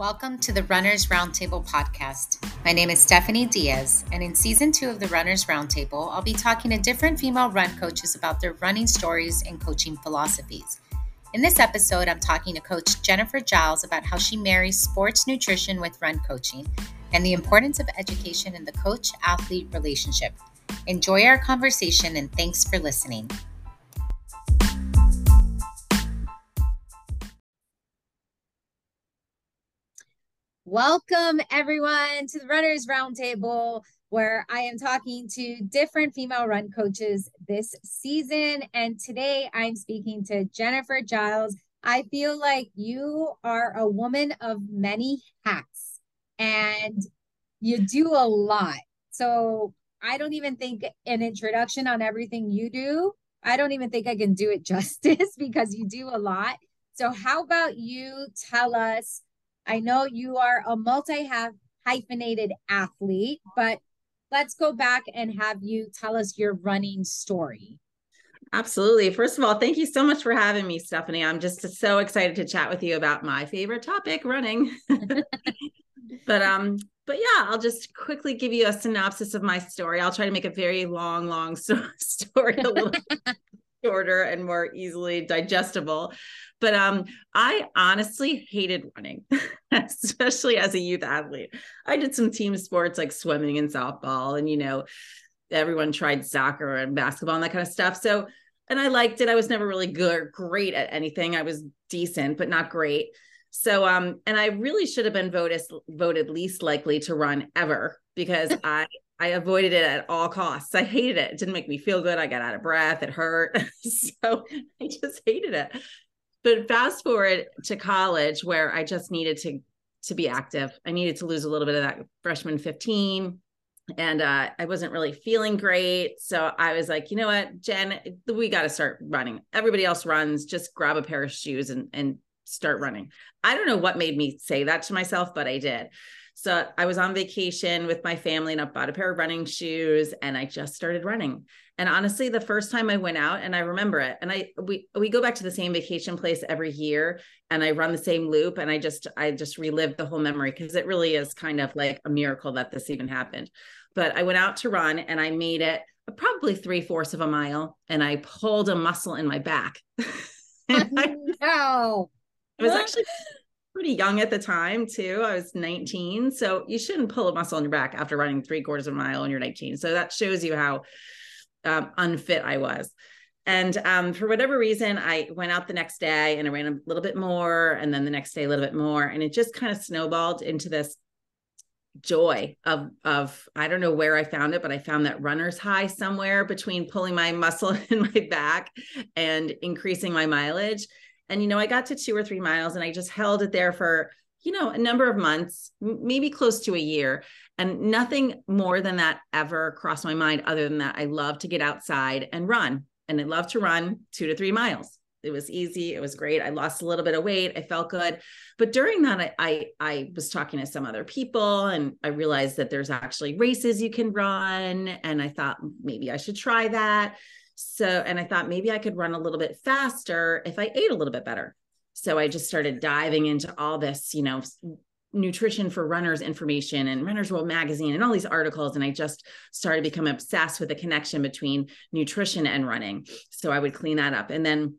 Welcome to the Runners Roundtable podcast. My name is Stephanie Diaz, and in season two of the Runners Roundtable, I'll be talking to different female run coaches about their running stories and coaching philosophies. In this episode, I'm talking to Coach Jennifer Giles about how she marries sports nutrition with run coaching and the importance of education in the coach athlete relationship. Enjoy our conversation and thanks for listening. Welcome, everyone, to the Runners Roundtable, where I am talking to different female run coaches this season. And today I'm speaking to Jennifer Giles. I feel like you are a woman of many hats and you do a lot. So I don't even think an introduction on everything you do, I don't even think I can do it justice because you do a lot. So, how about you tell us? I know you are a multi hyphenated athlete, but let's go back and have you tell us your running story. Absolutely. First of all, thank you so much for having me, Stephanie. I'm just so excited to chat with you about my favorite topic, running. but um but yeah, I'll just quickly give you a synopsis of my story. I'll try to make a very long long story a little shorter and more easily digestible. But um, I honestly hated running, especially as a youth athlete. I did some team sports like swimming and softball, and you know, everyone tried soccer and basketball and that kind of stuff. So, and I liked it. I was never really good or great at anything. I was decent, but not great. So, um, and I really should have been voted voted least likely to run ever because I I avoided it at all costs. I hated it. It didn't make me feel good. I got out of breath. It hurt. so I just hated it. But fast forward to college where I just needed to to be active. I needed to lose a little bit of that freshman 15 and uh, I wasn't really feeling great. So I was like, you know what, Jen, we got to start running. Everybody else runs, just grab a pair of shoes and and start running. I don't know what made me say that to myself, but I did. So I was on vacation with my family and I bought a pair of running shoes and I just started running. And honestly, the first time I went out and I remember it and I we we go back to the same vacation place every year and I run the same loop and I just I just relived the whole memory because it really is kind of like a miracle that this even happened. But I went out to run and I made it probably three fourths of a mile and I pulled a muscle in my back. I, oh, no. It was actually pretty young at the time too. I was 19. So you shouldn't pull a muscle on your back after running three quarters of a mile when you're 19. So that shows you how um, unfit I was. And um, for whatever reason, I went out the next day and I ran a little bit more, and then the next day a little bit more, and it just kind of snowballed into this joy of of I don't know where I found it, but I found that runner's high somewhere between pulling my muscle in my back and increasing my mileage. And, you know, I got to two or three miles and I just held it there for, you know, a number of months, maybe close to a year. And nothing more than that ever crossed my mind, other than that, I love to get outside and run. And I love to run two to three miles. It was easy. It was great. I lost a little bit of weight. I felt good. But during that, I, I, I was talking to some other people and I realized that there's actually races you can run. And I thought maybe I should try that. So, and I thought maybe I could run a little bit faster if I ate a little bit better. So I just started diving into all this, you know, nutrition for runners information and Runner's World magazine and all these articles. And I just started to become obsessed with the connection between nutrition and running. So I would clean that up. And then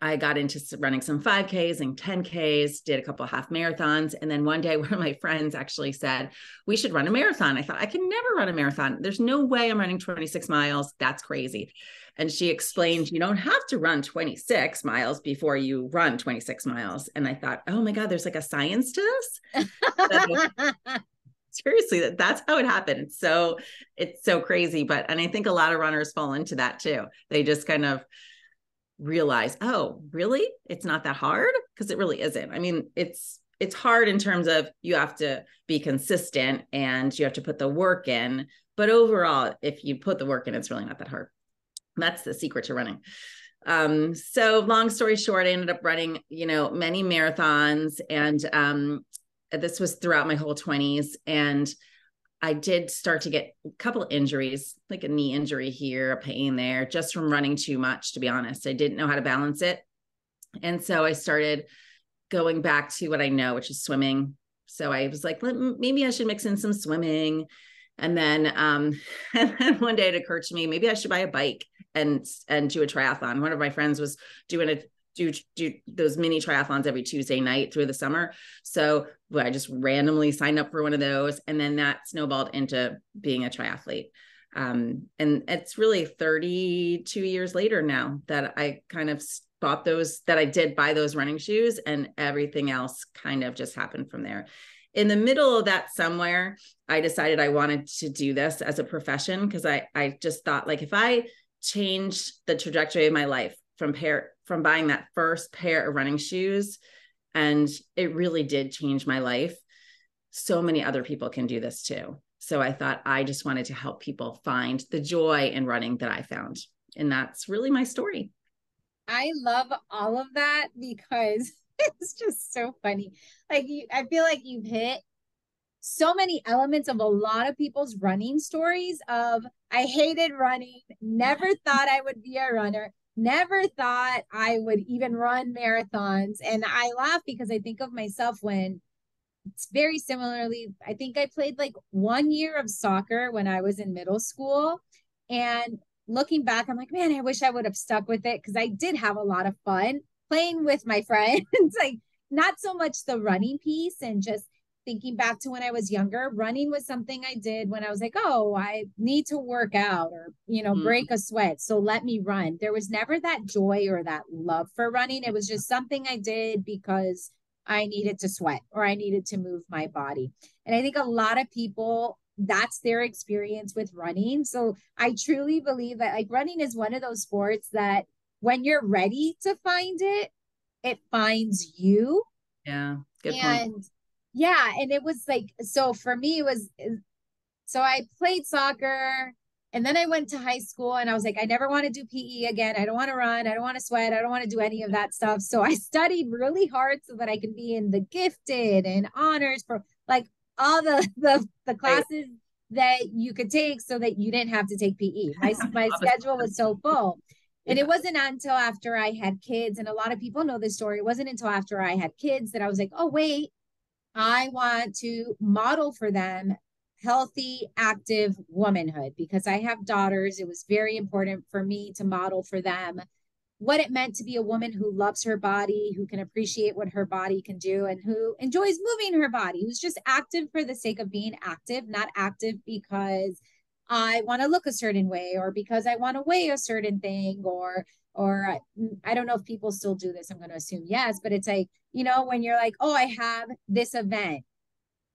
I got into running some 5Ks and 10Ks, did a couple of half marathons. And then one day, one of my friends actually said, We should run a marathon. I thought, I can never run a marathon. There's no way I'm running 26 miles. That's crazy. And she explained, You don't have to run 26 miles before you run 26 miles. And I thought, Oh my God, there's like a science to this. seriously that that's how it happened it's so it's so crazy but and i think a lot of runners fall into that too they just kind of realize, oh, really? It's not that hard? Because it really isn't. I mean, it's it's hard in terms of you have to be consistent and you have to put the work in. But overall, if you put the work in, it's really not that hard. That's the secret to running. Um, so long story short, I ended up running, you know, many marathons and um, this was throughout my whole 20s. And I did start to get a couple of injuries, like a knee injury here, a pain there, just from running too much, to be honest. I didn't know how to balance it. And so I started going back to what I know, which is swimming. So I was like, maybe I should mix in some swimming. And then, um, and then one day it occurred to me, maybe I should buy a bike and and do a triathlon. One of my friends was doing a do do those mini triathlons every Tuesday night through the summer. So I just randomly signed up for one of those, and then that snowballed into being a triathlete. Um, and it's really 32 years later now that I kind of bought those that I did buy those running shoes, and everything else kind of just happened from there. In the middle of that somewhere, I decided I wanted to do this as a profession because I I just thought like if I change the trajectory of my life from pair from buying that first pair of running shoes and it really did change my life. So many other people can do this too. So i thought i just wanted to help people find the joy in running that i found. And that's really my story. I love all of that because it's just so funny. Like you i feel like you've hit so many elements of a lot of people's running stories of I hated running, never thought I would be a runner, never thought I would even run marathons. And I laugh because I think of myself when it's very similarly, I think I played like one year of soccer when I was in middle school. And looking back, I'm like, man, I wish I would have stuck with it because I did have a lot of fun playing with my friends. like, not so much the running piece and just thinking back to when I was younger, running was something I did when I was like, oh, I need to work out or, you know, mm. break a sweat. So let me run. There was never that joy or that love for running. It was just something I did because I needed to sweat or I needed to move my body. And I think a lot of people, that's their experience with running. So I truly believe that like running is one of those sports that when you're ready to find it, it finds you. Yeah. Good and point yeah and it was like so for me it was eh, so i played soccer and then i went to high school and i was like i never want to do pe again. I don't want to run. I don't want to sweat. I don't want to do any of that stuff. So i studied really hard so that i could be in the gifted and honors for like all the the, the classes that you could take so that you didn't have to take pe my, my schedule was so full. And it wasn't until after I had kids, and a lot of people know this story. It wasn't until after I had kids that I was like, oh, wait, I want to model for them healthy, active womanhood because I have daughters. It was very important for me to model for them what it meant to be a woman who loves her body, who can appreciate what her body can do, and who enjoys moving her body, who's just active for the sake of being active, not active because I want to look a certain way or because I want to weigh a certain thing or or I don't know if people still do this. I'm going to assume yes, but it's like, you know, when you're like, oh, I have this event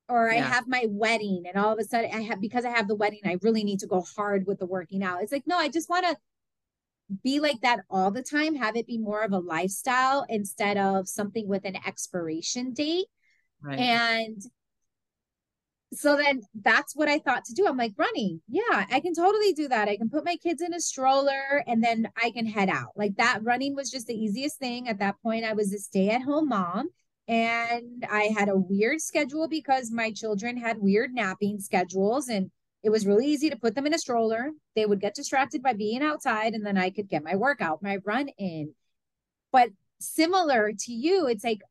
or yeah. I have my wedding and all of a sudden I have, because I have the wedding, I really need to go hard with the working out. It's like, no, I just want to be like that all the time, have it be more of a lifestyle instead of something with an expiration date. Right. And so then that's what I thought to do. I'm like, running. Yeah, I can totally do that. I can put my kids in a stroller and then I can head out. Like that running was just the easiest thing. At that point, I was a stay at home mom and I had a weird schedule because my children had weird napping schedules and it was really easy to put them in a stroller. They would get distracted by being outside and then I could get my workout, my run in. But similar to you, it's like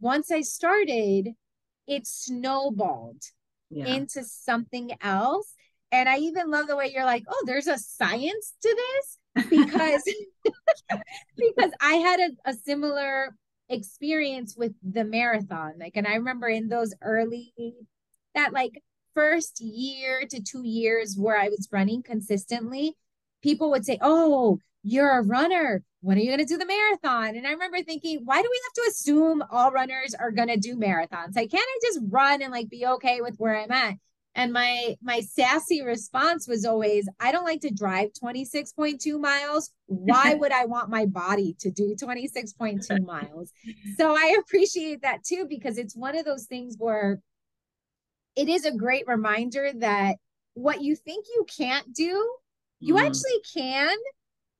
once I started, it snowballed yeah. into something else. And I even love the way you're like, oh, there's a science to this because because I had a, a similar experience with the marathon. Like, and I remember in those early that like first year to two years where I was running consistently, people would say, Oh, you're a runner. When are you going to do the marathon? And I remember thinking, why do we have to assume all runners are going to do marathons? Like, can't I just run and like be okay with where I'm at? And my my sassy response was always, I don't like to drive 26.2 miles. Why would I want my body to do 26.2 miles? So I appreciate that too because it's one of those things where it is a great reminder that what you think you can't do, you mm. actually can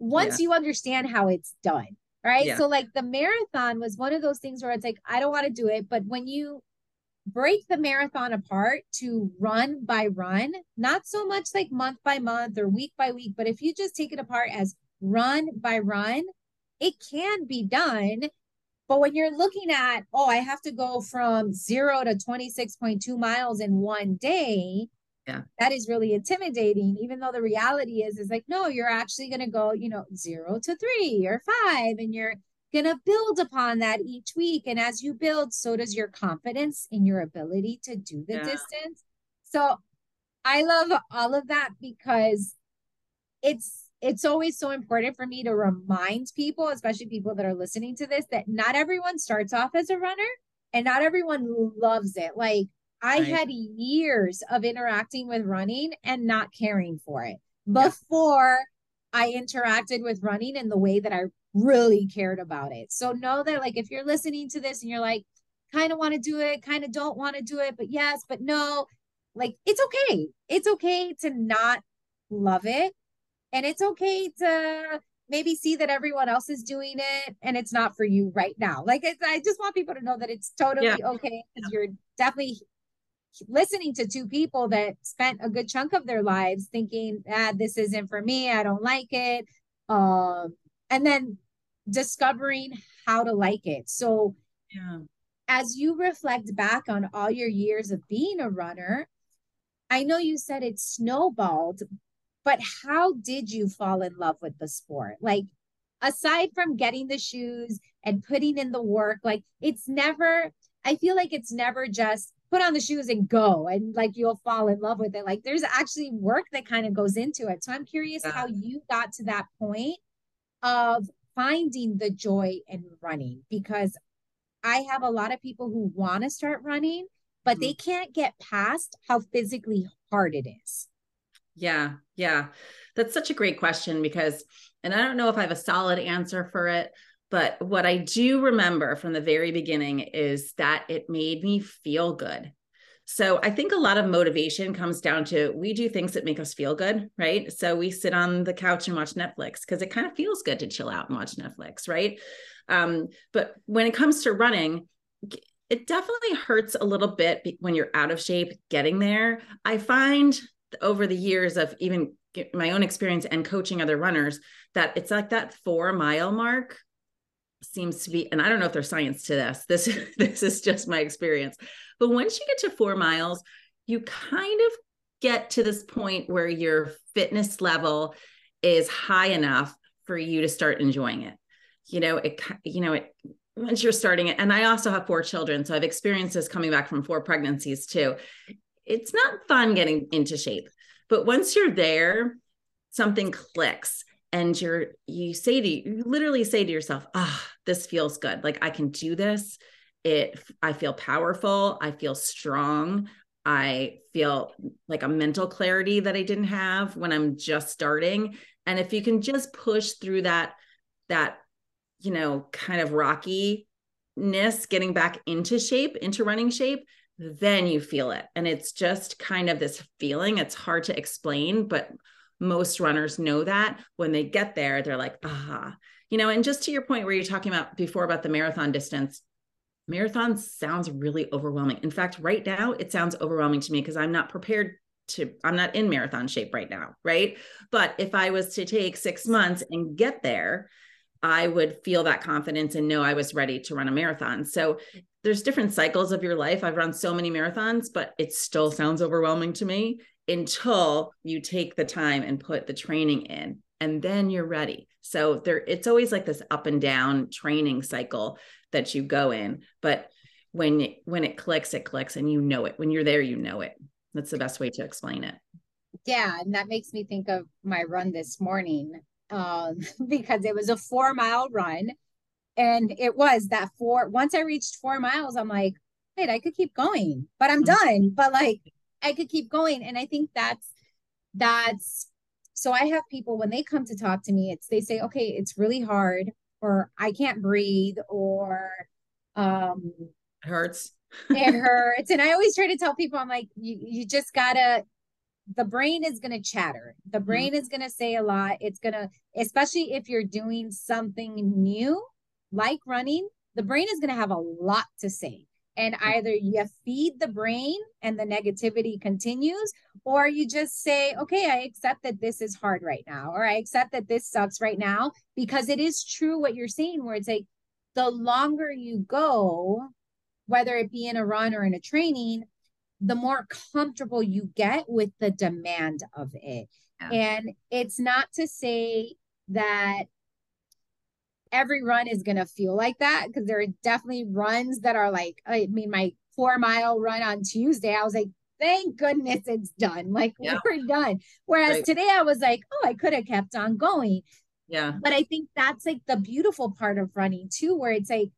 once yeah. you understand how it's done right yeah. so like the marathon was one of those things where it's like i don't want to do it but when you break the marathon apart to run by run not so much like month by month or week by week but if you just take it apart as run by run it can be done But when you're looking at, oh, I have to go from zero to 26.2 miles in one day, yeah, that is really intimidating. Even though the reality is, is like, no, you're actually going to go, you know, zero to three or five, and you're going to build upon that each week. And as you build, so does your confidence in your ability to do the yeah. distance. So I love all of that because it's it's always so important for me to remind people, especially people that are listening to this, that not everyone starts off as a runner and not everyone loves it. Like I right. had years of interacting with running and not caring for it before yeah. I interacted with running in the way that I really cared about it. So know that like if you're listening to this and you're like kind of want to do it, kind of don't want to do it, but yes, but no, like it's okay. It's okay to not love it and it's okay to maybe see that everyone else is doing it and it's not for you right now. Like I just want people to know that it's totally yeah. okay because you're definitely listening to two people that spent a good chunk of their lives thinking, ah, this isn't for me. I don't like it. Um, and then discovering how to like it. So yeah. as you reflect back on all your years of being a runner, I know you said it snowballed, but how did you fall in love with the sport? Like, aside from getting the shoes and putting in the work, like, it's never, I feel like it's never just put on the shoes and go and like you'll fall in love with it. Like, there's actually work that kind of goes into it. So, I'm curious yeah. how you got to that point of finding the joy in running because I have a lot of people who want to start running, but mm-hmm. they can't get past how physically hard it is. Yeah, yeah. That's such a great question because, and I don't know if I have a solid answer for it, but what I do remember from the very beginning is that it made me feel good. So I think a lot of motivation comes down to we do things that make us feel good, right? So we sit on the couch and watch Netflix because it kind of feels good to chill out and watch Netflix, right? Um, but when it comes to running, it definitely hurts a little bit when you're out of shape getting there. I find over the years of even my own experience and coaching other runners that it's like that four mile mark seems to be and i don't know if there's science to this this this is just my experience but once you get to four miles you kind of get to this point where your fitness level is high enough for you to start enjoying it you know it you know it once you're starting it and i also have four children so i've experienced this coming back from four pregnancies too it's not fun getting into shape. But once you're there, something clicks and you're you say to you literally say to yourself, ah, oh, this feels good. Like I can do this. It I feel powerful, I feel strong. I feel like a mental clarity that I didn't have when I'm just starting. And if you can just push through that, that, you know, kind of rockiness, getting back into shape, into running shape, then you feel it. And it's just kind of this feeling. It's hard to explain, but most runners know that when they get there, they're like, ah, you know, and just to your point where you're talking about before about the marathon distance, marathon sounds really overwhelming. In fact, right now, it sounds overwhelming to me because I'm not prepared to, I'm not in marathon shape right now. Right. But if I was to take six months and get there, I would feel that confidence and know I was ready to run a marathon. So there's different cycles of your life. I've run so many marathons, but it still sounds overwhelming to me until you take the time and put the training in and then you're ready. So there it's always like this up and down training cycle that you go in, but when when it clicks it clicks and you know it. When you're there you know it. That's the best way to explain it. Yeah, and that makes me think of my run this morning um, because it was a four mile run. And it was that four, once I reached four miles, I'm like, wait, I could keep going, but I'm mm-hmm. done. But like, I could keep going. And I think that's, that's, so I have people when they come to talk to me, it's, they say, okay, it's really hard, or I can't breathe, or, um, it hurts. it hurts. And I always try to tell people, I'm like, you, you just gotta, the brain is going to chatter. The mm-hmm. brain is going to say a lot. It's going to, especially if you're doing something new like running, the brain is going to have a lot to say. And mm-hmm. either you feed the brain and the negativity continues, or you just say, okay, I accept that this is hard right now, or I accept that this sucks right now, because it is true what you're saying, where it's like, the longer you go, whether it be in a run or in a training, the more comfortable you get with the demand of it. Yeah. And it's not to say that every run is going to feel like that because there are definitely runs that are like, I mean, my four mile run on Tuesday, I was like, thank goodness it's done. Like yeah. we're done. Whereas right. today I was like, oh, I could have kept on going. Yeah. But I think that's like the beautiful part of running too, where it's like,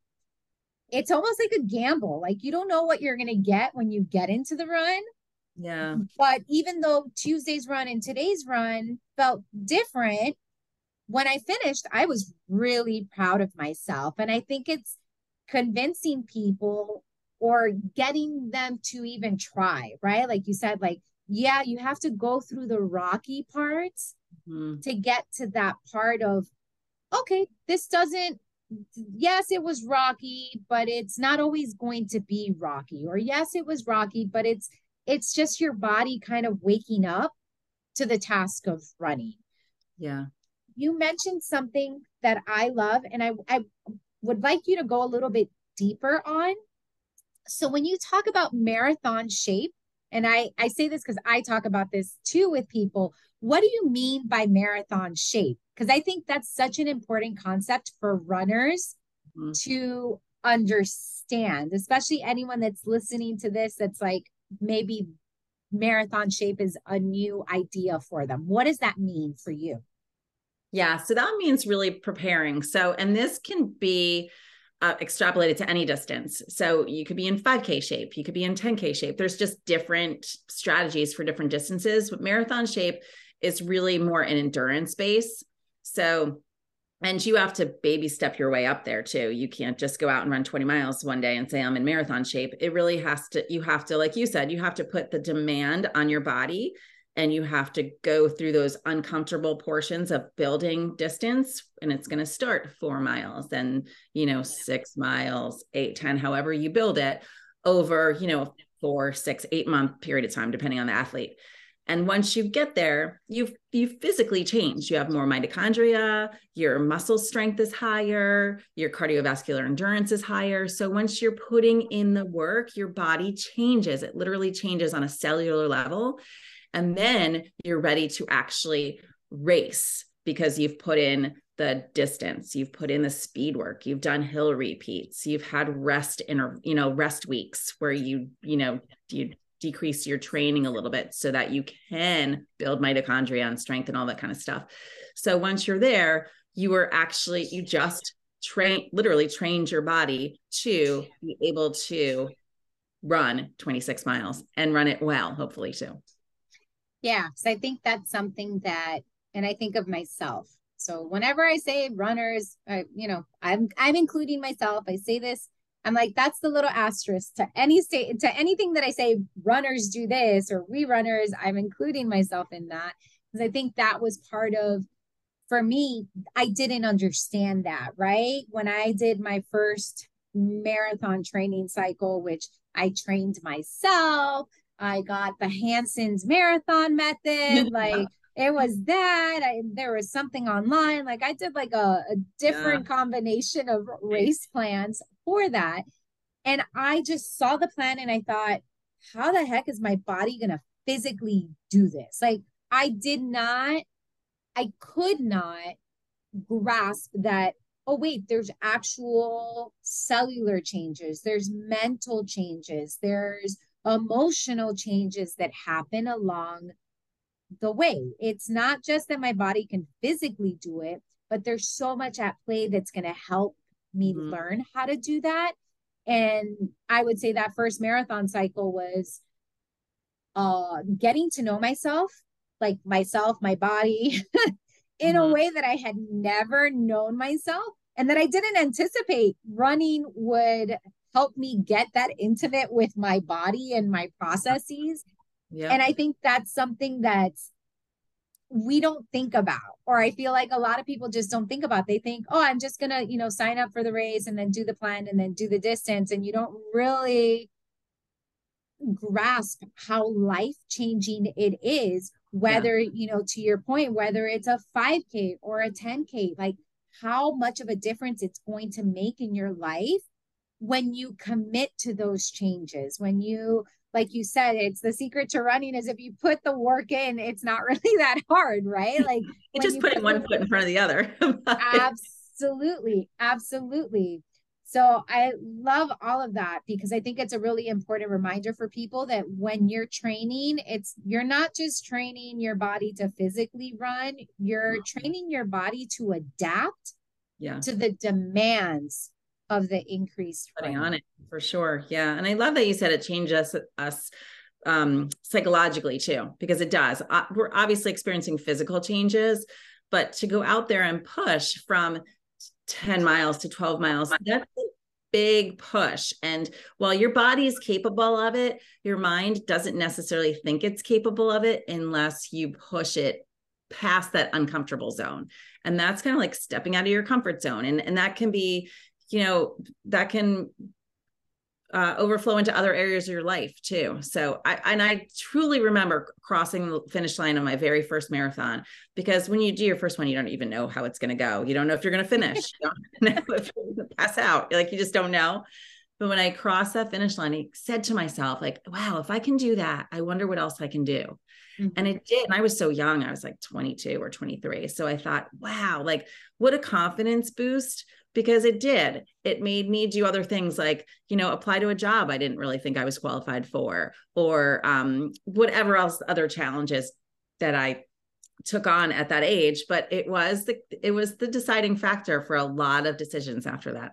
it's almost like a gamble. Like you don't know what you're going to get when you get into the run. Yeah. But even though Tuesday's run and today's run felt different, when I finished, I was really proud of myself. And I think it's convincing people or getting them to even try, right? Like you said, like, yeah, you have to go through the rocky parts mm-hmm. to get to that part of, okay, this doesn't, yes, it was rocky, but it's not always going to be rocky. Or yes, it was rocky, but it's, it's just your body kind of waking up to the task of running. Yeah. You mentioned something that I love, and I, I would like you to go a little bit deeper on so when you talk about marathon shape, and I, I say this because I talk about this too with people, what do you mean by marathon shape? Because I think that's such an important concept for runners mm-hmm. to understand, especially anyone that's listening to this that's like maybe marathon shape is a new idea for them. What does that mean for you? Yeah, so that means really preparing. So, and this can be uh, extrapolated to any distance. So you could be in 5K shape, you could be in 10K shape. There's just different strategies for different distances. But marathon shape is really more an endurance base. So, and you have to baby step your way up there too. You can't just go out and run 20 miles one day and say, I'm in marathon shape. It really has to, you have to, like you said, you have to put the demand on your body and you have to go through those uncomfortable portions of building distance and it's going to start four miles and you know six miles eight ten however you build it over you know four six eight month period of time depending on the athlete. And once you get there you you physically change. You have more mitochondria your muscle strength is higher your cardiovascular endurance is higher. So once you're putting in the work your body changes. It literally changes on a cellular level and then you're ready to actually race because you've put in the distance you've put in the speed work you've done hill repeats you've had rest inter you know rest weeks where you you know you decrease your training a little bit so that you can build mitochondria and strength and all that kind of stuff. So once you're there you are actually you just train literally trained your body to be able to run 26 miles and run it well hopefully too yeah, so I think that's something that, and I think of myself. So whenever I say runners, I, you know, I'm I'm including myself. I say this. I'm like, that's the little asterisk to any state to anything that I say. Runners do this or we runners. I'm including myself in that because I think that was part of for me. I didn't understand that right when I did my first marathon training cycle, which I trained myself. I got the Hanson's marathon method. Like it was that. I, there was something online. Like I did like a, a different yeah. combination of race plans for that. And I just saw the plan and I thought, how the heck is my body going to physically do this? Like I did not, I could not grasp that oh wait there's actual cellular changes there's mental changes there's emotional changes that happen along the way. It's not just that my body can physically do it, but there's so much at play that's going to help me mm-hmm. learn how to do that. And I would say that first marathon cycle was uh getting to know myself, like myself, my body in mm-hmm. a way that I had never known myself and that I didn't anticipate running would help me get that intimate with my body and my processes. Yeah. And I think that's something that's we don't think about or i feel like a lot of people just don't think about they think oh i'm just gonna you know sign up for the race and then do the plan and then do the distance and you don't really grasp how life changing it is whether yeah. you know to your point whether it's a 5k or a 10k like how much of a difference it's going to make in your life when you commit to those changes, when you like you said, it's the secret to running is if you put the work in, it's not really that hard, right? Like it's just putting put one foot in front of the other. absolutely. Absolutely. So I love all of that because I think it's a really important reminder for people that when you're training, it's you're not just training your body to physically run, you're mm-hmm. training your body to adapt yeah. to the demands of the increased putting on it for sure. Yeah. And I love that you said it changes us um, psychologically too, because it does. Uh, we're obviously experiencing physical changes, but to go out there and push from 10 miles to 12 miles, that's a big push. And while your body is capable of it, your mind doesn't necessarily think it's capable of it unless you push it past that uncomfortable zone. And that's kind of like stepping out of your comfort zone. And, and that can be, you know, that can uh, overflow into other areas of your life too. So I and I truly remember crossing the finish line on my very first marathon because when you do your first one, you don't even know how it's going to go. You don't know if you're going to finish. you don't know if you're going to pass out. Like you just don't know. But when I crossed that finish line, I said to myself, like, wow, if I can do that, I wonder what else I can do. Mm-hmm. And it did. And I was so young. I was like 22 or 23. So I thought, wow, like what a confidence boost because it did. It made me do other things like, you know, apply to a job I didn't really think I was qualified for, or um, whatever else other challenges that I took on at that age. But it was the it was the deciding factor for a lot of decisions after that.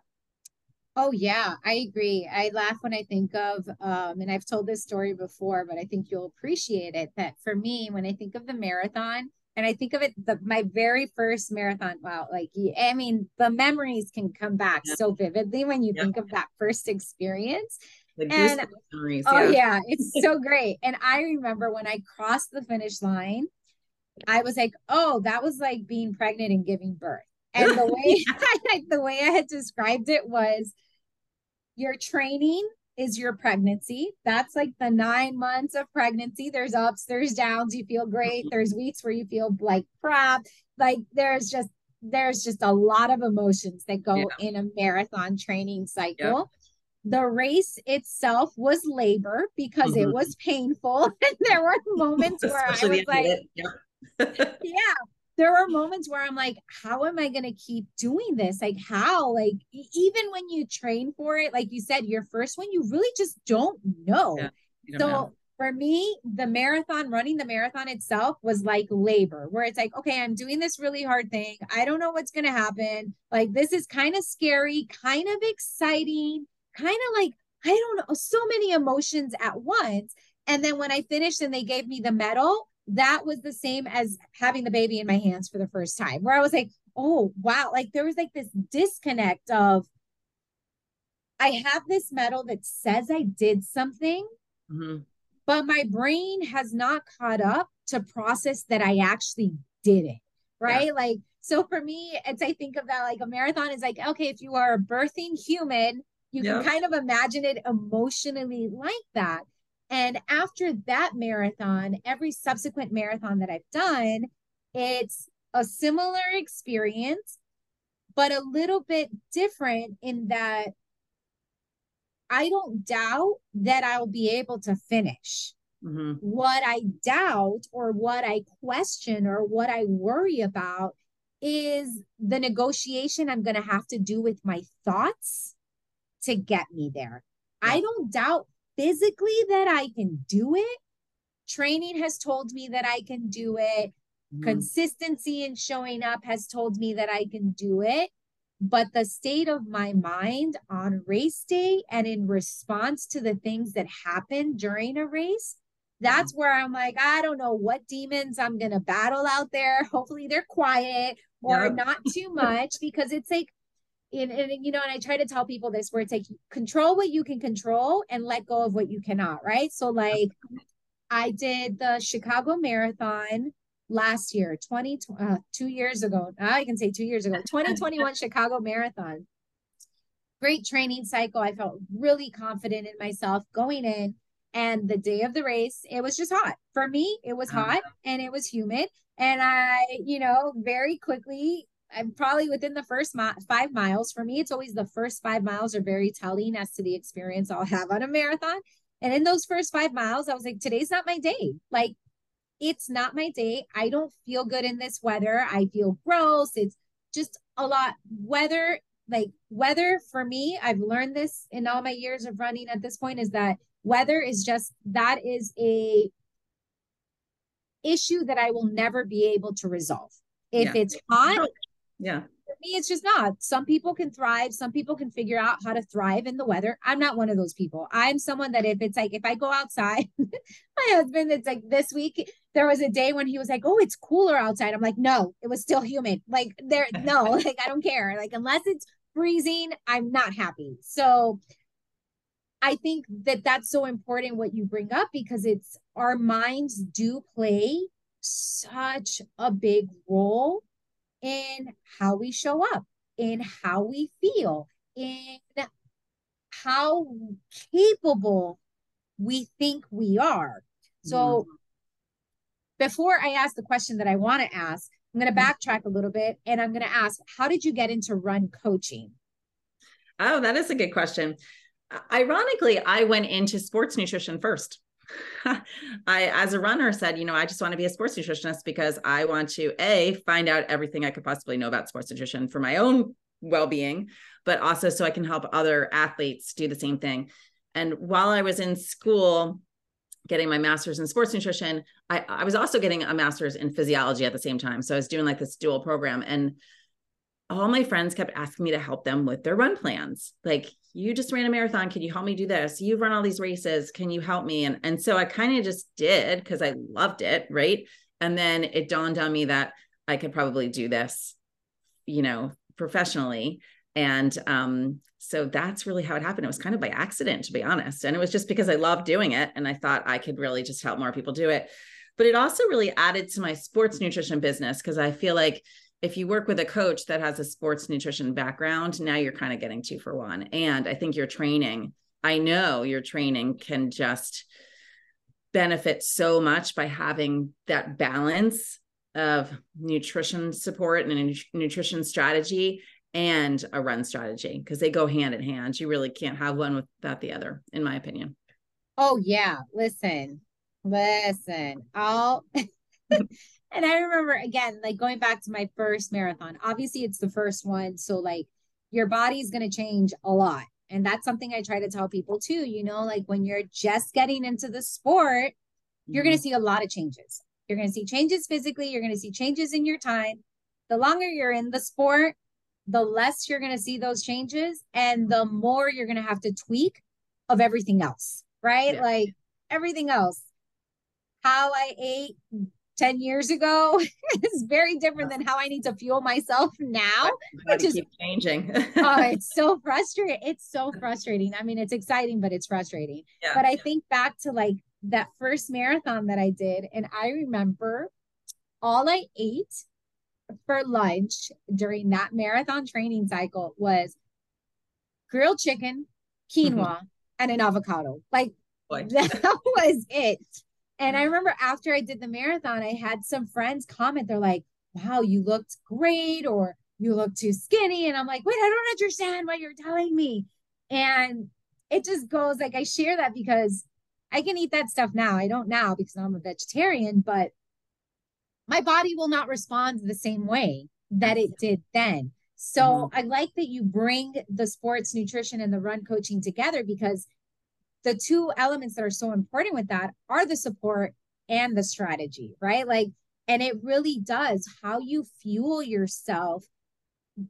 Oh yeah, I agree. I laugh when I think of um and I've told this story before, but I think you'll appreciate it that for me when I think of the marathon, and I think of it the my very first marathon. Wow, like I mean, the memories can come back yeah. so vividly when you yeah. think of that first experience. and memories, oh yeah, it's so great. And I remember when I crossed the finish line, I was like, oh, that was like being pregnant and giving birth. And the way the way I had described it was your training is your pregnancy. That's like the nine months of pregnancy. There's ups, there's downs. You feel great. There's weeks where you feel like crap. Like there's just there's just a lot of emotions that go yeah. in a marathon training cycle. The race itself was labor because mm-hmm. it was painful. and there were moments where Especially I was like, yeah, there are moments where I'm like, how am I going to keep doing this? Like, how? Like, even when you train for it, like you said, your first one, you really just don't know. Yeah, don't so, know. for me, the marathon, running the marathon itself was like labor, where it's like, okay, I'm doing this really hard thing. I don't know what's going to happen. Like, this is kind of scary, kind of exciting, kind of like, I don't know, so many emotions at once. And then when I finished and they gave me the medal, that was the same as having the baby in my hands for the first time, where I was like, oh, wow. Like there was like this disconnect of, I have this medal that says I did something, mm-hmm. but my brain has not caught up to process that I actually did it. Right. Yeah. Like, so for me, it's, I think of that like a marathon is like, okay, if you are a birthing human, you yeah. can kind of imagine it emotionally like that. And after that marathon, every subsequent marathon that I've done, it's a similar experience, but a little bit different in that I don't doubt that I'll be able to finish. Mm-hmm. What I doubt or what I question or what I worry about is the negotiation I'm going to have to do with my thoughts to get me there. Yeah. I don't doubt physically that I can do it. Training has told me that I can do it. Mm. Consistency in showing up has told me that I can do it. But the state of my mind on race day and in response to the things that happen during a race, that's where I'm like, I don't know what demons I'm going to battle out there. Hopefully they're quiet or yep. not too much because it's like and, and you know, and I try to tell people this where it's like control what you can control and let go of what you cannot, right? So like I did the Chicago Marathon last year, 20 uh, two years ago. I can say two years ago, 2021 Chicago Marathon. Great training cycle. I felt really confident in myself going in. And the day of the race, it was just hot. For me, it was uh-huh. hot and it was humid. And I, you know, very quickly I'm probably within the first mi- five miles. For me, it's always the first five miles are very telling as to the experience I'll have on a marathon. And in those first five miles, I was like, today's not my day. Like, it's not my day. I don't feel good in this weather. I feel gross. It's just a lot. Weather, like weather for me, I've learned this in all my years of running at this point is that weather is just that is a issue that I will never be able to resolve. If yeah. it's hot, yeah. For me, it's just not. Some people can thrive. Some people can figure out how to thrive in the weather. I'm not one of those people. I'm someone that if it's like, if I go outside, my husband, it's like this week, there was a day when he was like, oh, it's cooler outside. I'm like, no, it was still humid. Like, there, no, like, I don't care. Like, unless it's freezing, I'm not happy. So, I think that that's so important what you bring up because it's our minds do play such a big role in how we show up, in how we feel, in how capable we think we are. So, before I ask the question that I want to ask, I'm going to mm-hmm. backtrack a little bit and I'm going to ask, how did you get into run coaching? Oh, that is a good question. Ironically, I went into sports nutrition first. I, as a runner, said, you know, I just want to be a sports nutritionist because I want to a find out everything I could possibly know about sports nutrition for my own well-being, but also so I can help other athletes do the same thing. And while I was in school, getting my master's in sports nutrition, I, I was also getting a master's in physiology at the same time. So I was doing like this dual program, and all my friends kept asking me to help them with their run plans. Like, you just ran a marathon. Can you help me do this? You've run all these races. Can you help me? And, and so I kind of just did because I loved it. Right. And then it dawned on me that I could probably do this, you know, professionally. And um, so that's really how it happened. It was kind of by accident, to be honest. And it was just because I loved doing it. And I thought I could really just help more people do it. But it also really added to my sports nutrition business because I feel like if you work with a coach that has a sports nutrition background, now you're kind of getting two for one. And I think your training, I know your training can just benefit so much by having that balance of nutrition support and a nutrition strategy and a run strategy because they go hand in hand. You really can't have one without the other, in my opinion. Oh, yeah. Listen, listen, I'll. And I remember again, like going back to my first marathon. Obviously, it's the first one. So, like, your body's going to change a lot. And that's something I try to tell people too. You know, like when you're just getting into the sport, you're going to mm-hmm. see a lot of changes. You're going to see changes physically, you're going to see changes in your time. The longer you're in the sport, the less you're going to see those changes and the more you're going to have to tweak of everything else, right? Yeah. Like everything else. How I ate 10 years ago is very different than how I need to fuel myself now. Which is changing. oh, it's so frustrating. It's so frustrating. I mean, it's exciting, but it's frustrating. Yeah. But I think back to like that first marathon that I did, and I remember all I ate for lunch during that marathon training cycle was grilled chicken, quinoa, and an avocado. Like Boy. that was it. And I remember after I did the marathon, I had some friends comment, they're like, wow, you looked great, or you look too skinny. And I'm like, wait, I don't understand what you're telling me. And it just goes like, I share that because I can eat that stuff now. I don't now because I'm a vegetarian, but my body will not respond the same way that it did then. So mm-hmm. I like that you bring the sports nutrition and the run coaching together because the two elements that are so important with that are the support and the strategy, right? Like, and it really does how you fuel yourself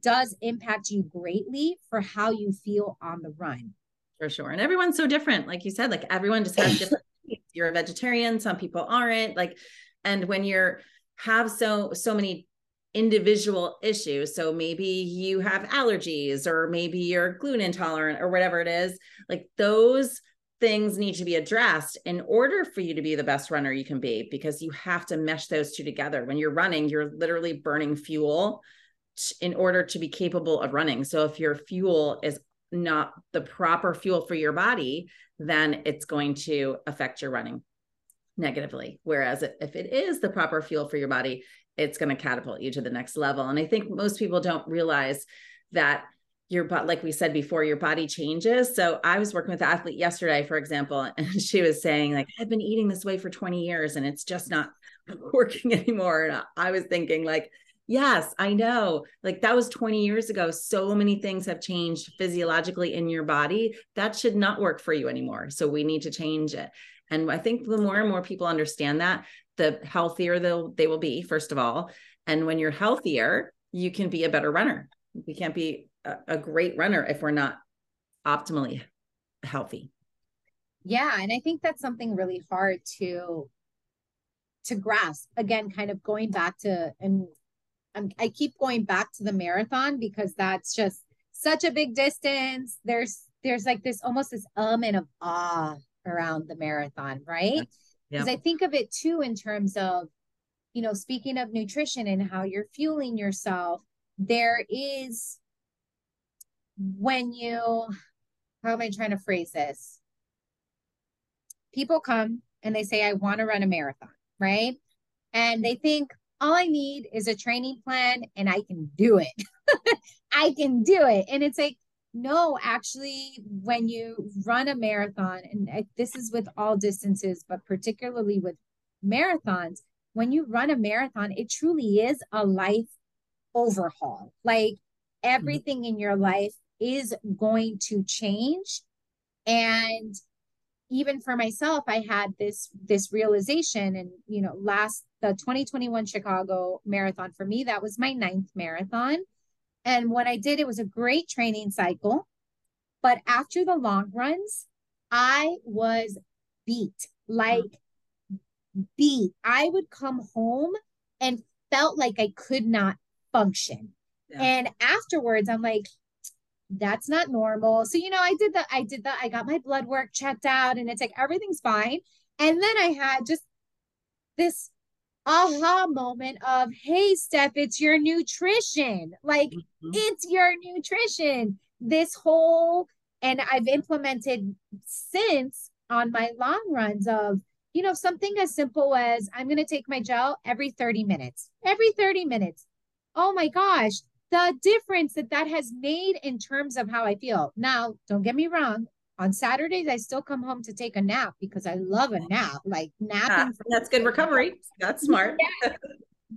does impact you greatly for how you feel on the run. For sure. And everyone's so different. Like you said, like everyone just has different. you're a vegetarian, some people aren't. Like, and when you're have so so many individual issues. So maybe you have allergies or maybe you're gluten intolerant or whatever it is. Like those things need to be addressed in order for you to be the best runner you can be because you have to mesh those two together. When you're running you're literally burning fuel in order to be capable of running. So if your fuel is not the proper fuel for your body then it's going to affect your running negatively. Whereas if it is the proper fuel for your body it's going to catapult you to the next level. And I think most people don't realize that your but like we said before your body changes. So i was working with an athlete yesterday for example and she was saying like i've been eating this way for 20 years and it's just not working anymore. And i was thinking like yes i know. Like that was 20 years ago. So many things have changed physiologically in your body. That should not work for you anymore. So we need to change it. And i think the more and more people understand that the healthier they'll they will be first of all. And when you're healthier you can be a better runner. We can't be a, a great runner if we're not optimally healthy. Yeah and i think that's something really hard to to grasp. Again kind of going back to and I'm, i keep going back to the marathon because that's just such a big distance. There's there's like this almost this element of awe around the marathon right? Because yeah. i think of it too in terms of you know speaking of nutrition and how you're fueling yourself there is when you how am I trying to phrase this? People come and they say, I want to run a marathon, right? And they think all I need is a training plan and I can do it. I can do it. And it's like, no, actually, when you run a marathon, and this is with all distances, but particularly with marathons, when you run a marathon, it truly is a life overhaul. Like mm-hmm. everything in your life is going to change. And even for myself i had this this realization and you know last the 2021 chicago marathon for me that was my ninth marathon. And what i did it was a great training cycle but after the long runs i was beat like beat. I would come home and felt like i could not function. Yeah. and afterwards i'm like that's not normal. So, you know, I did that. I did that. I got my blood work checked out and it's like everything's fine. And then I had just this aha moment of, hey, Steph, it's your nutrition. Like, mm-hmm. it's your nutrition. This whole, and I've implemented since on my long runs of, you know, something as simple as I'm going to take my gel every 30 minutes, every 30 minutes. Oh my gosh, the difference that that has made in terms of how I feel. Now, don't get me wrong. On Saturdays, I still come home to take a nap because I love a nap, like napping. Yeah, that's good recovery. That's smart. yeah.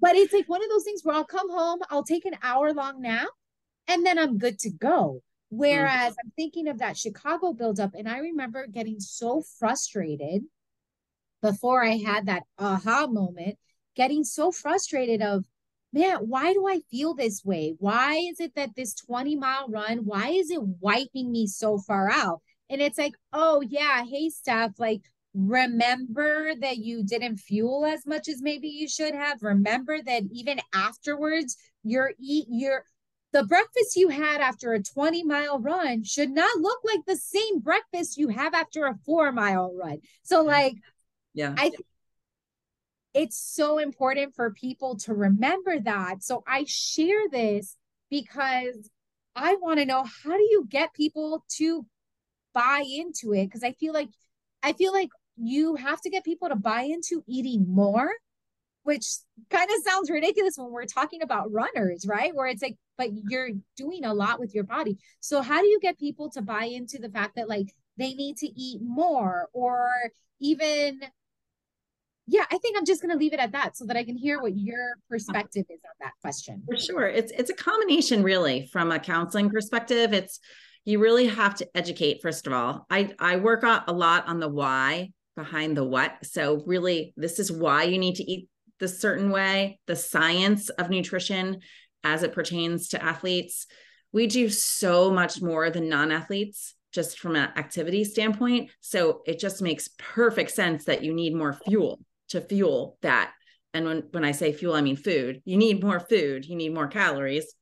But it's like one of those things where I'll come home, I'll take an hour long nap, and then I'm good to go. Whereas mm-hmm. I'm thinking of that Chicago buildup, and I remember getting so frustrated before I had that aha moment, getting so frustrated of man, why do I feel this way? Why is it that this 20 mile run, why is it wiping me so far out? And it's like, oh, yeah, hey, Steph, like, remember that you didn't fuel as much as maybe you should have. Remember that even afterwards, you're eat, you're, the breakfast you had after a 20 mile run should not look like the same breakfast you have after a four mile run. So, like, yeah, I it's so important for people to remember that. So I share this because I want to know how do you get people to buy into it because I feel like I feel like you have to get people to buy into eating more which kind of sounds ridiculous when we're talking about runners, right? Where it's like, but you're doing a lot with your body. So, how do you get people to buy into the fact that like they need to eat more or even yeah, I think I'm just going to leave it at that so that I can hear what your perspective is on that question. For sure. It's it's a combination really from a counseling perspective. It's you really have to educate first of all. I I work a lot on the why behind the what. So really this is why you need to eat the certain way, the science of nutrition as it pertains to athletes. We do so much more than non-athletes just from an activity standpoint. So it just makes perfect sense that you need more fuel to fuel that and when when i say fuel i mean food you need more food you need more calories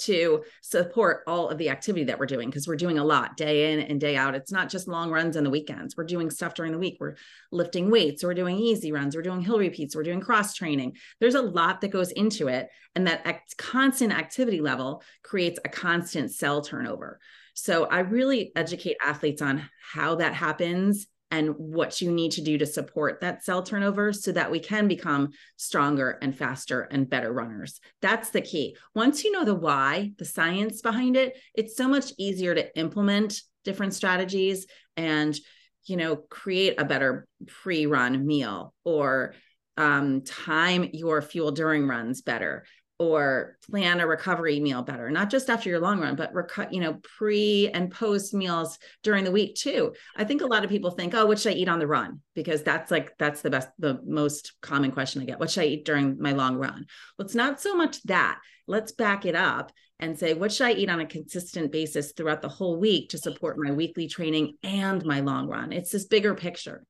to support all of the activity that we're doing because we're doing a lot day in and day out. It's not just long runs in the weekends. We're doing stuff during the week. We're lifting weights, we're doing easy runs, we're doing hill repeats, we're doing cross training. There's a lot that goes into it. And that act- constant activity level creates a constant cell turnover. So I really educate athletes on how that happens and what you need to do to support that cell turnover so that we can become stronger and faster and better runners. That's the key. Once you know the why, the science behind it, it's so much easier to implement different strategies and you know create a better pre-run meal or um, time your fuel during runs better or plan a recovery meal better not just after your long run but reco- you know pre and post meals during the week too. I think a lot of people think oh what should i eat on the run? Because that's like that's the best the most common question i get. What should i eat during my long run? Well it's not so much that. Let's back it up and say what should i eat on a consistent basis throughout the whole week to support my weekly training and my long run? It's this bigger picture.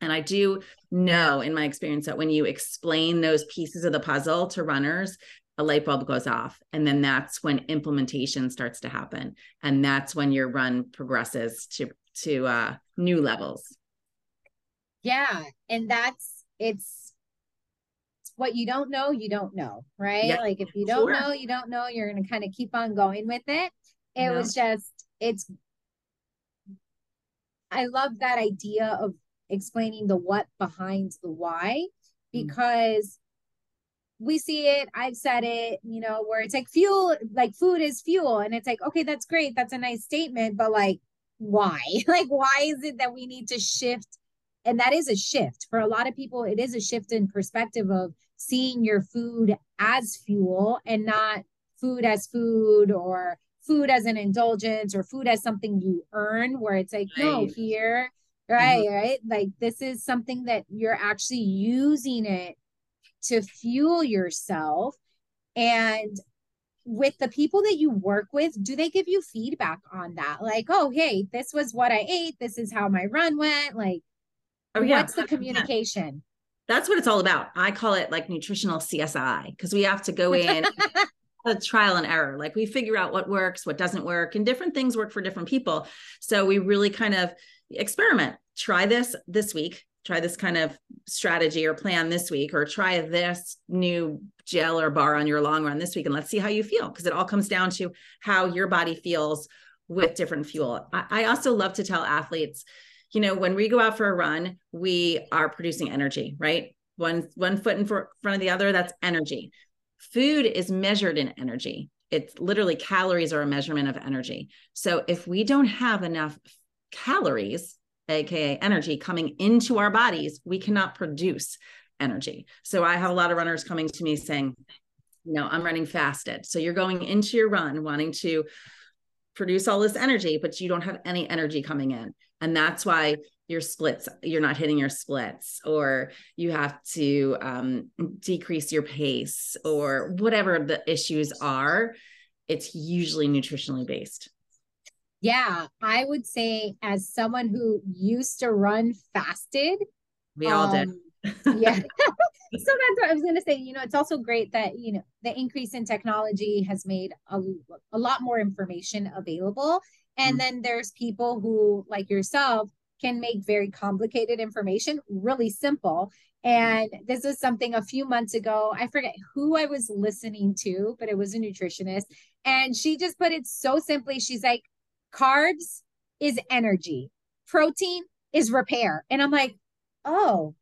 And I do know in my experience that when you explain those pieces of the puzzle to runners, a light bulb goes off and then that's when implementation starts to happen and that's when your run progresses to to uh new levels yeah and that's it's, it's what you don't know you don't know right yeah, like if you don't sure. know you don't know you're going to kind of keep on going with it it yeah. was just it's i love that idea of explaining the what behind the why mm. because we see it i've said it you know where it's like fuel like food is fuel. And it's like okay that's great. That's a nice statement but like why? Like why is it that we need to shift? And that is a shift. For a lot of people it is a shift in perspective of seeing your food as fuel and not food as food or food as an indulgence or food as something you earn where it's like right. no here right mm-hmm. right? Like this is something that you're actually using it to fuel yourself. And with the people that you work with do they give you feedback on that? Like oh hey this was what i ate. This is how my run went. Like oh, yeah. what's the communication? That's what it's all about. I call it like nutritional csi because we have to go in a trial and error. Like we figure out what works what doesn't work and different things work for different people. So we really kind of experiment. Try this this week try this kind of strategy or plan this week or try this new gel or bar on your long run this week and let's see how you feel because it all comes down to how your body feels with different fuel. I, I also love to tell athletes you know when we go out for a run we are producing energy right? One one foot in front of the other that's energy. Food is measured in energy. It's literally calories are a measurement of energy. So if we don't have enough calories aka energy coming into our bodies we cannot produce energy. So i have a lot of runners coming to me saying you know i'm running fasted. So you're going into your run wanting to produce all this energy but you don't have any energy coming in. And that's why your splits you're not hitting your splits or you have to um, decrease your pace or whatever the issues are it's usually nutritionally based yeah, I would say as someone who used to run fasted, we all did. Um, yeah. so that's what I was going to say. You know, it's also great that, you know, the increase in technology has made a, a lot more information available. And mm-hmm. then there's people who, like yourself, can make very complicated information really simple. And this was something a few months ago. I forget who I was listening to, but it was a nutritionist. And she just put it so simply. She's like, carbs is energy, protein is repair. And I'm like, oh,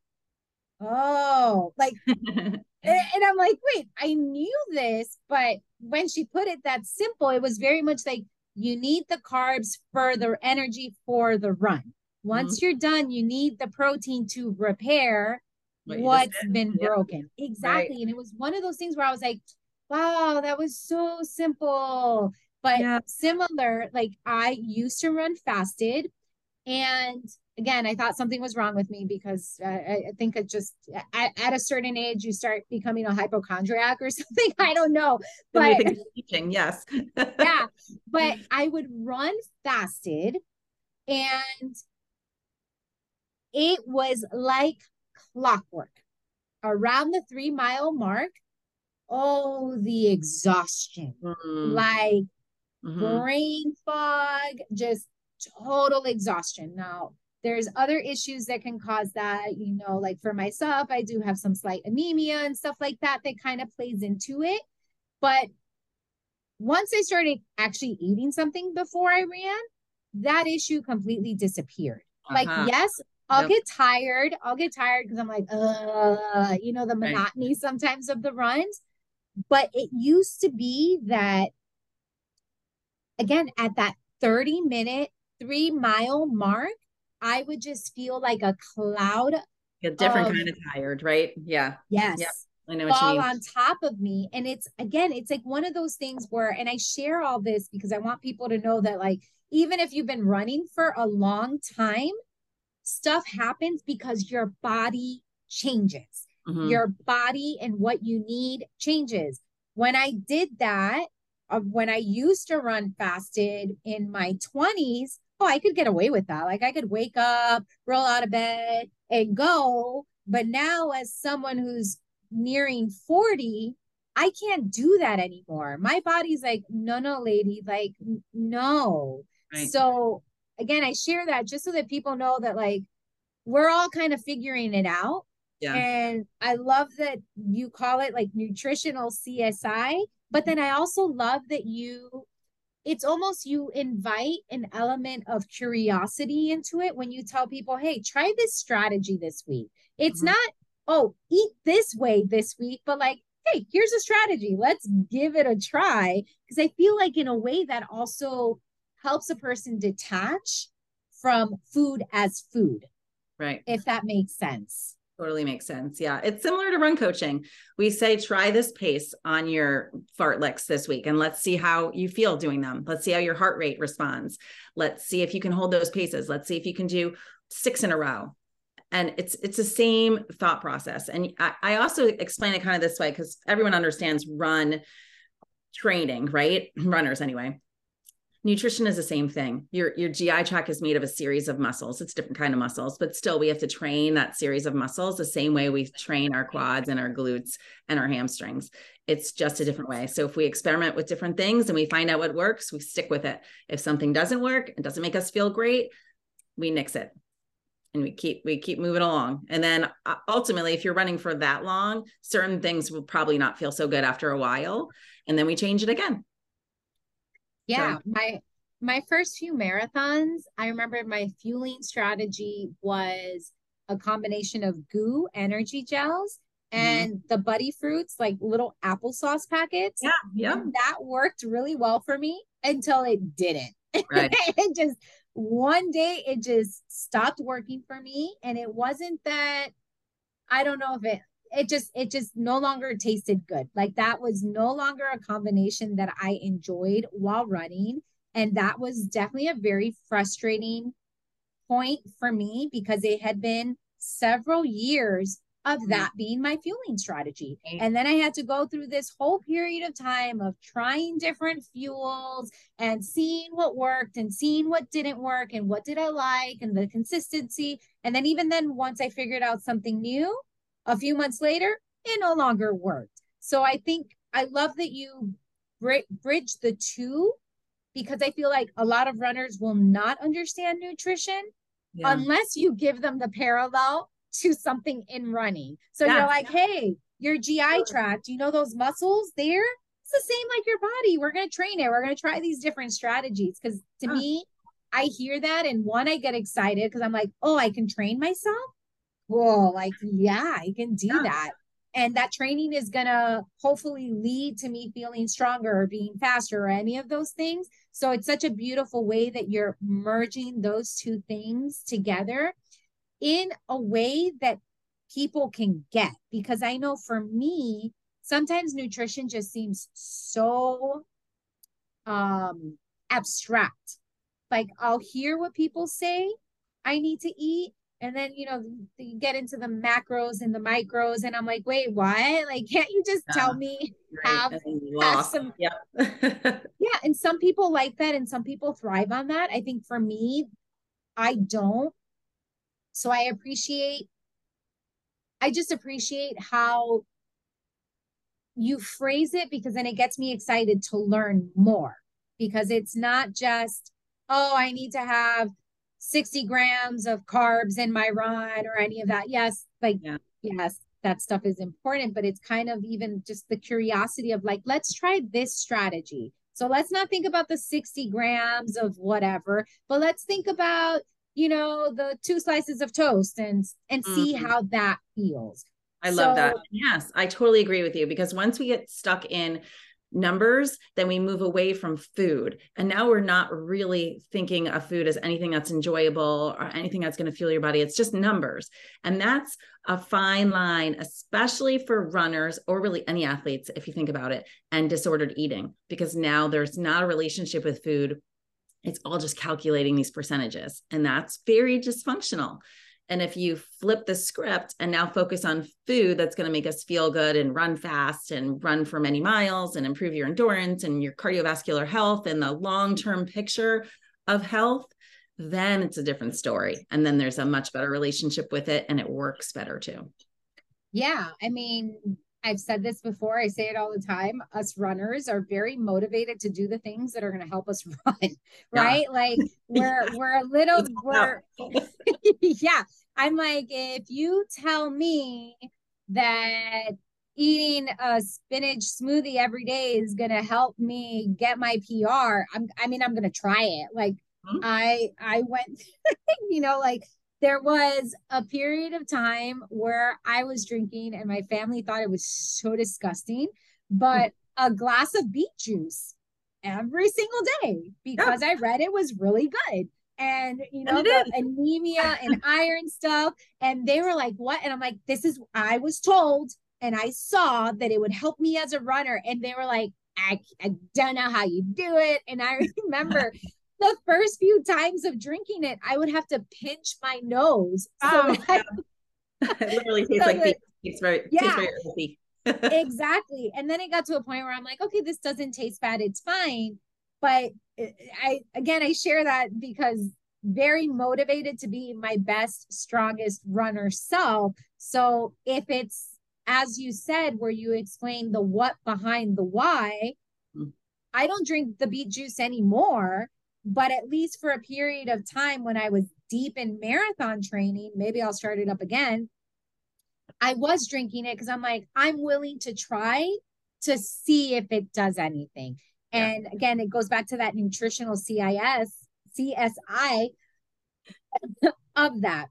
oh, like, and I'm like, wait, I knew this, but when she put it that simple, it was very much like you need the carbs for the energy for the run. Once mm-hmm. you're done, you need the protein to repair what what's been yeah. broken. Exactly. Right. And it was one of those things where I was like, wow, that was so simple. But yeah. similar, like I used to run fasted. And again, I thought something was wrong with me because uh, I think it just at, at, a certain age, you start becoming a hypochondriac or something. I don't know. But teaching, yes. yeah. But I would run fasted and it was like clockwork around the three mile mark. Oh, the exhaustion. Mm. Like mm-hmm. brain fog, just total exhaustion. Now, there's other issues that can cause that, you know, like for myself, I do have some slight anemia and stuff like that that kind of plays into it. But once I started actually eating something before I ran, that issue completely disappeared. Uh-huh. Like, yes, I'll yep. get tired. I'll get tired because I'm like, uh, you know, the monotony right. sometimes of the runs. But it used to be that, again, at that 30 minute, three mile mark, I would just feel like a cloud. A different of, kind of tired, right? Yeah. Yes. Yep. I know fall on top of me. And it's again, it's like one of those things where, and I share all this because I want people to know that, like, even if you've been running for a long time, stuff happens because your body changes. Mm-hmm. Your body and what you need changes. When I did that, uh, when I used to run fasted in my 20s, oh, I could get away with that. Like I could wake up, roll out of bed, and go. But now, as someone who's nearing 40, I can't do that anymore. My body's like, no, no, lady, like, no. Right. So again, I share that just so that people know that like we're all kind of figuring it out. Yeah. And I love that you call it like nutritional CSI, but then I also love that you it's almost you invite an element of curiosity into it when you tell people, "Hey, try this strategy this week." It's mm-hmm. not, "Oh, eat this way this week," but like, "Hey, here's a strategy. Let's give it a try." Because I feel like in a way that also helps a person detach from food as food. Right. If that makes sense. Totally makes sense. Yeah. It's similar to run coaching. We say, try this pace on your fartleks this week and let's see how you feel doing them. Let's see how your heart rate responds. Let's see if you can hold those paces. Let's see if you can do six in a row. And it's it's the same thought process. And I, I also explain it kind of this way because everyone understands run training, right? Runners anyway nutrition is the same thing. Your your gi tract is made of a series of muscles. It's different kind of muscles but still we have to train that series of muscles the same way we train our quads and our glutes and our hamstrings. It's just a different way. So if we experiment with different things and we find out what works we stick with it. If something doesn't work it doesn't make us feel great we nix it and we keep we keep moving along. And then uh, ultimately if you're running for that long certain things will probably not feel so good after a while and then we change it again yeah, so. my my first few marathons, I remember my fueling strategy was a combination of GU energy gels mm-hmm. and mm-hmm. the buddy fruits, like little applesauce packets. Yeah, yeah. And that worked really well for me until it didn't. Right. it just one day it just stopped working for me. And it wasn't that I don't know if it it just it just no longer tasted good like that was no longer a combination that i enjoyed while running and that was definitely a very frustrating point for me because it had been several years of mm-hmm. that being my fueling strategy. And then I had to go through this whole period of time of trying different fuels and seeing what worked and seeing what didn't work and what did I like and the consistency. And then, even then, once I figured out something new, a few months later, it no longer worked. So I think I love that you bridge the two because I feel like a lot of runners will not understand nutrition yeah. unless you give them the parallel to something in running. So yeah. you're like, hey, your GI tract, you know those muscles there? It's the same like your body. We're going to train it. We're going to try these different strategies. Because to huh. me, I hear that and one, I get excited because I'm like, oh, I can train myself cool. Like, yeah, I can do yeah. that. And that training is going to hopefully lead to me feeling stronger or being faster or any of those things. So it's such a beautiful way that you're merging those two things together in a way that people can get. Because I know for me, sometimes nutrition just seems so um abstract. Like I'll hear what people say I need to eat, and then you know you get into the macros and the micros and i'm like wait what? Like can't you just yeah, tell me right. have, have some yeah yeah and some people like that and some people thrive on that. I think for me i don't. So i appreciate i just appreciate how you phrase it because then it gets me excited to learn more because it's not just oh i need to have 60 grams of carbs in my run or any of that. Yes, like, yeah. yes, that stuff is important, but it's kind of even just the curiosity of like, let's try this strategy. So let's not think about the 60 grams of whatever, but let's think about you know, the two slices of toast and and mm-hmm. see how that feels. I so, love that. Yes, I totally agree with you because once we get stuck in numbers, then we move away from food. And now we're not really thinking of food as anything that's enjoyable or anything that's going to fuel your body. It's just numbers. And that's a fine line, especially for runners or really any athletes, if you think about it, and disordered eating, because now there's not a relationship with food. It's all just calculating these percentages, and that's very dysfunctional. And if you flip the script and now focus on food that's going to make us feel good and run fast and run for many miles and improve your endurance and your cardiovascular health and the long term picture of health, then it's a different story. And then there's a much better relationship with it and it works better too. Yeah. I mean, I've said this before, I say it all the time. Us runners are very motivated to do the things that are going to help us run, right? Yeah. Like we're we're a little we're yeah. I'm like if you tell me that eating a spinach smoothie every day is going to help me get my PR, I'm I mean I'm going to try it. Like mm-hmm. I I went you know like there was a period of time where I was drinking and my family thought it was so disgusting, but a glass of beet juice every single day because yeah. I read it was really good. And you know, the anemia and iron stuff. And they were like, What? And I'm like, This is, I was told and I saw that it would help me as a runner. And they were like, I, I don't know how you do it. And I remember the first few times of drinking it, I would have to pinch my nose. So oh, yeah. it literally tastes so like that, it's very, yeah. very exactly. And then it got to a point where I'm like, okay, this doesn't taste bad. It's fine. But I, again, I share that because very motivated to be my best, strongest runner self. So if it's, as you said, where you explain the what behind the why, mm. I don't drink the beet juice anymore but at least for a period of time when I was deep in marathon training, maybe I'll start it up again. I was drinking it because I'm like, I'm willing to try to see if it does anything. Yeah. And again, it goes back to that nutritional CIS, CSI of that.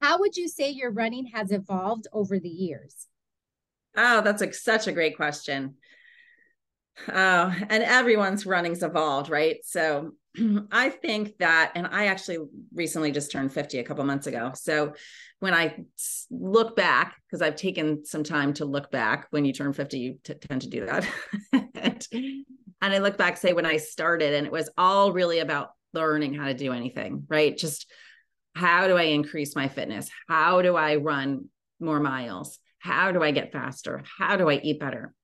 How would you say your running has evolved over the years? Oh, that's a, such a great question. Oh, and everyone's running's evolved, right? So I think that, and I actually recently just turned 50 a couple months ago. So when I look back, because I've taken some time to look back, when you turn 50, you t- tend to do that. and, and I look back, say, when I started, and it was all really about learning how to do anything, right? Just how do I increase my fitness? How do I run more miles? How do I get faster? How do I eat better?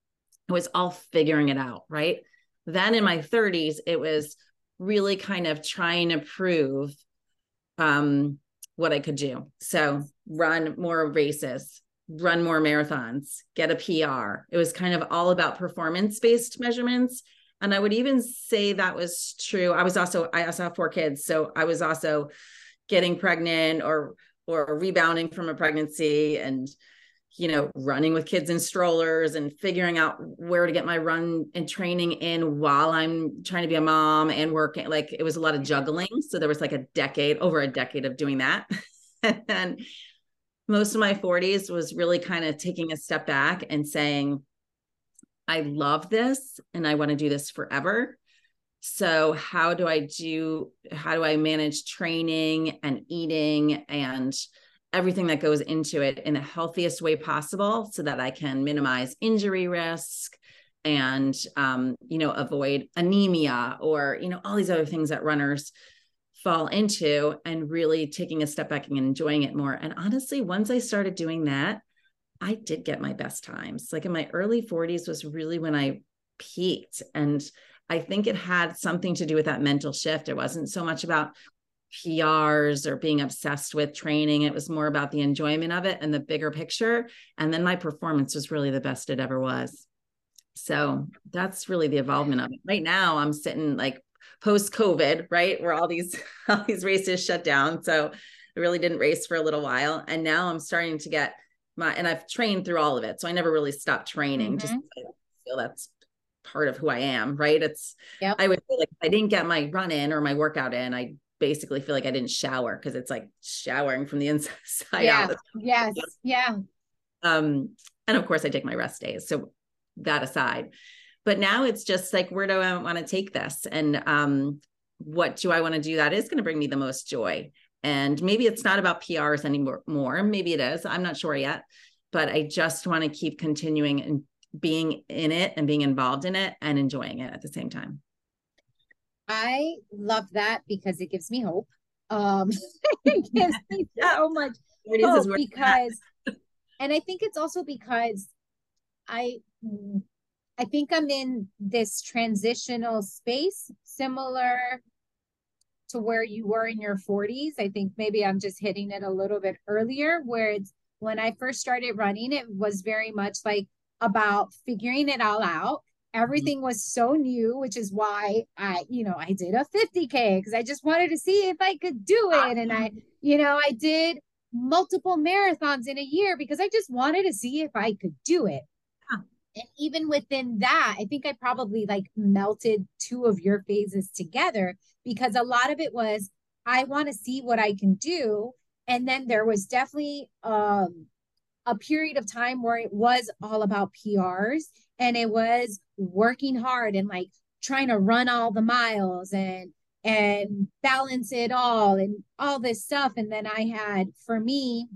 It was all figuring it out, right? Then in my 30s, it was really kind of trying to prove um, what I could do. So run more races, run more marathons, get a PR. It was kind of all about performance based measurements. And I would even say that was true. I was also, I also have four kids. So I was also getting pregnant or, or rebounding from a pregnancy and you know, running with kids in strollers and figuring out where to get my run and training in while I'm trying to be a mom and working. Like it was a lot of juggling. So there was like a decade, over a decade of doing that. and most of my 40s was really kind of taking a step back and saying, I love this and I want to do this forever. So how do I do how do I manage training and eating and everything that goes into it in the healthiest way possible so that I can minimize injury risk and um, you know avoid anemia or you know all these other things that runners fall into and really taking a step back and enjoying it more. And honestly once i started doing that i did get my best times. Like in my early 40s was really when i peaked. And i think it had something to do with that mental shift. It wasn't so much about PRs or being obsessed with training. It was more about the enjoyment of it and the bigger picture. And then my performance was really the best it ever was. So that's really the involvement of it. Right now, I'm sitting like post COVID, right, where all these all these races shut down. So I really didn't race for a little while, and now I'm starting to get my and I've trained through all of it. So I never really stopped training. Mm-hmm. Just I feel that's part of who I am, right? It's yep. I would feel like I didn't get my run in or my workout in, I basically feel like I didn't shower because it's like showering from the inside yeah. out. Yes. Yeah. Um, and of course I take my rest days. So that aside. But now it's just like, where do I want to take this? And um, what do I want to do that is going to bring me the most joy? And maybe it's not about PRs anymore. More. Maybe it is. I'm not sure yet. But I just want to keep continuing and being in it and being involved in it and enjoying it at the same time. I love that because it gives me hope. Um, it gives me so much hope because, and I think it's also because I, I think I'm in this transitional space similar to where you were in your 40s. I think maybe I'm just hitting it a little bit earlier, where it's when I first started running, it was very much like about figuring it all out. Mm-hmm. Everything was so new, which is why I, you know, I did a 50K because I just wanted to see if I could do it. And I, you know, I did multiple marathons in a year because I just wanted to see if I could do it. And even within that, I think I probably like melted two of your phases together because a lot of it was I want to see what I can do. And then there was definitely um a period of time where it was all about PRs and it was working hard and like trying to run all the miles and and balance it all and all this stuff. And then I had for me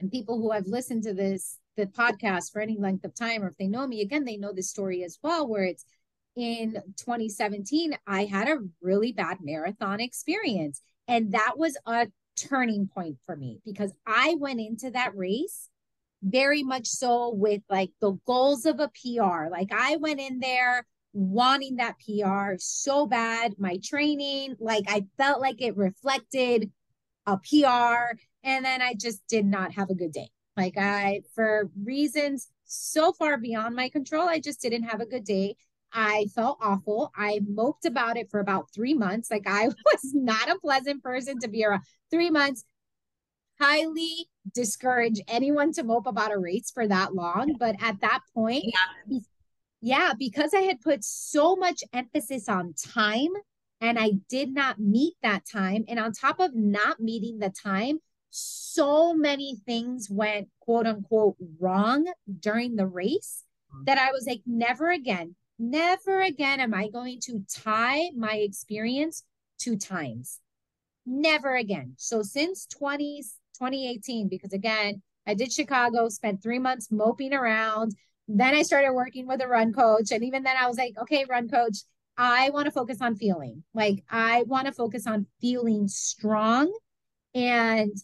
and people who have listened to this the podcast for any length of time or if they know me again they know this story as well where it's in 2017 I had a really bad marathon experience. And that was a turning point for me because I went into that race very much so with like the goals of a PR. Like I went in there wanting that PR so bad. My training, like I felt like it reflected a PR. And then I just did not have a good day. Like I, for reasons so far beyond my control, I just didn't have a good day. I felt awful. I moped about it for about three months. Like I was not a pleasant person to be around. Three months, highly discourage anyone to mope about a race for that long. But at that point, yeah. yeah, because I had put so much emphasis on time and I did not meet that time. And on top of not meeting the time, so many things went quote unquote wrong during the race mm-hmm. that I was like, never again, never again am I going to tie my experience to times. Never again. So since 20, 2018 because again, I did Chicago, spent three months moping around. Then I started working with a run coach. And even then I was like, okay, run coach, I want to focus on feeling. Like I want to focus on feeling strong. And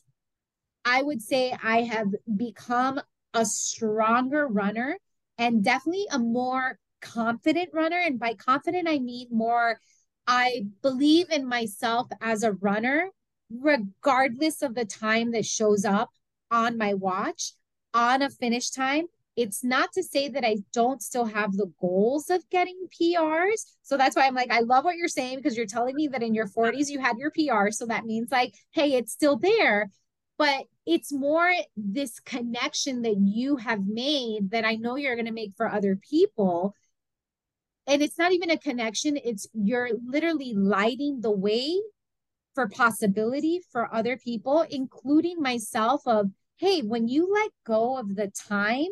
I would say I have become a stronger runner and definitely a more confident runner. And by confident, I mean more, I believe in myself as a runner regardless of the time that shows up on my watch on a finish time. It's not to say that I don't still have the goals of getting PRs. So that's why I'm like, I love what you're saying because you're telling me that in your 40s you had your PR. So that means like, hey, it's still there. But it's more this connection that you have made that I know you're going to make for other people. And it's not even a connection, it's you're literally lighting the way for possibility for other people, including myself, of hey, when you let go of the time,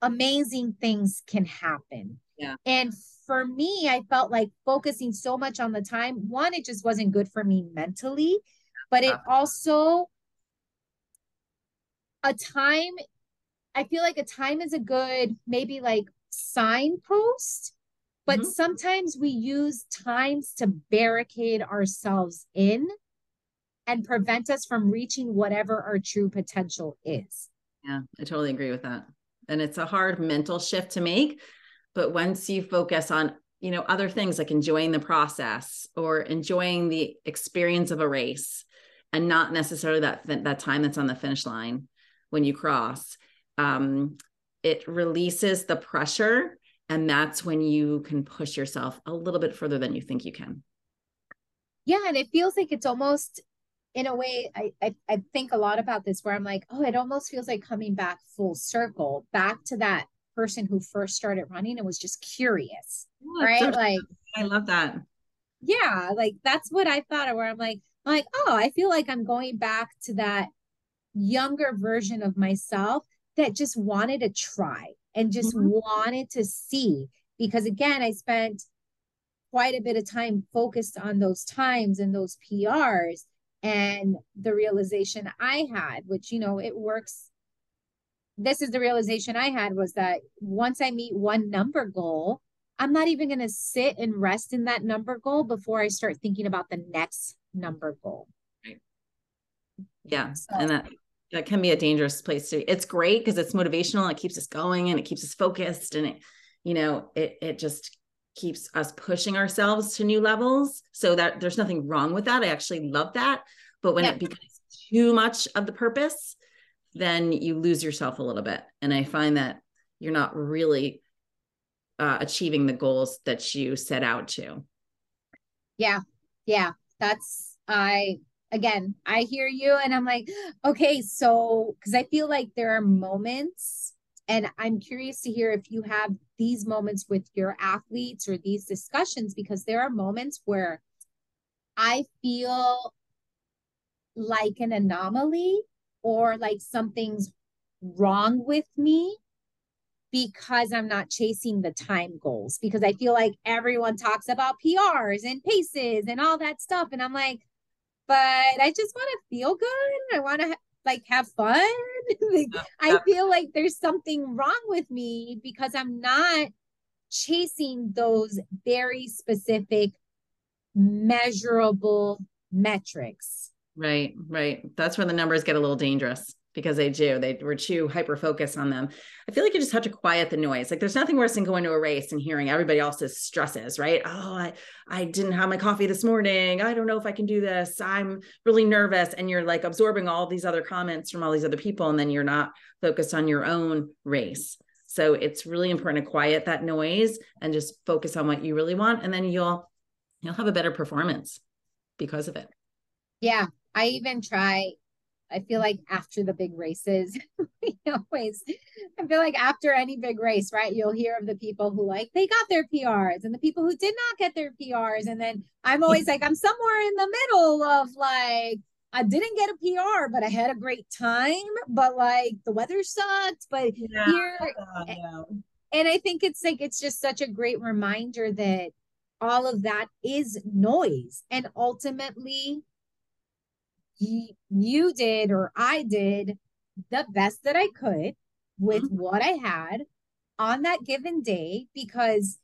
amazing things can happen. Yeah. And for me, I felt like focusing so much on the time, one, it just wasn't good for me mentally, but it also a time I feel like a time is a good maybe like signpost but mm-hmm. sometimes we use times to barricade ourselves in and prevent us from reaching whatever our true potential is. Yeah, I totally agree with that. And it's a hard mental shift to make, but once you focus on, you know, other things like enjoying the process or enjoying the experience of a race and not necessarily that that time that's on the finish line when you cross, um, it releases the pressure and that's when you can push yourself a little bit further than you think you can. Yeah and it feels like it's almost in a way I, I, I think a lot about this where i'm like oh it almost feels like coming back full circle back to that person who first started running and was just curious oh, right? so like i love that. Yeah, like that's what I thought of where I'm like, I'm like, oh, I feel like I'm going back to that younger version of myself that just wanted to try and just mm-hmm. wanted to see. Because again, I spent quite a bit of time focused on those times and those PRs and the realization I had, which, you know, it works. This is the realization I had was that once I meet one number goal, I'm not even going to sit and rest in that number goal before I start thinking about the next number goal. Right. Yeah. So, and that, that can be a dangerous place to, it's great because it's motivational. It keeps us going and it keeps us focused and it, you know, it, it just keeps us pushing ourselves to new levels. So that there's nothing wrong with that. I actually love that. But when yeah. it becomes too much of the purpose, then you lose yourself a little bit. And I find that you're not really uh, achieving the goals that you set out to. Yeah. Yeah. That's, I, again, I hear you and I'm like, okay, so, because I feel like there are moments, and I'm curious to hear if you have these moments with your athletes or these discussions, because there are moments where I feel like an anomaly or like something's wrong with me because I'm not chasing the time goals because I feel like everyone talks about PRs and paces and all that stuff and I'm like but I just want to feel good. I want to like have fun. Like, I feel like there's something wrong with me because I'm not chasing those very specific measurable metrics. Right right. That's where the numbers get a little dangerous because they do. They were too hyper focused on them. I feel like you just have to quiet the noise. Like there's nothing worse than going to a race and hearing everybody else's stresses, right? Oh, I, I didn't have my coffee this morning. I don't know if I can do this. I'm really nervous. And you're like absorbing all these other comments from all these other people. And then you're not focused on your own race. So it's really important to quiet that noise and just focus on what you really want. And then you'll you'll have a better performance because of it. Yeah. I even try I feel like after the big races, we always, I feel like after any big race, right, you'll hear of the people who like they got their PRs and the people who did not get their PRs. And then I'm always like, I'm somewhere in the middle of like, I didn't get a PR, but I had a great time. But like the weather sucked. But yeah, here, yeah. and I think it's like, it's just such a great reminder that all of that is noise. And ultimately, you did or I did the best that I could with mm-hmm. what I had on that given day because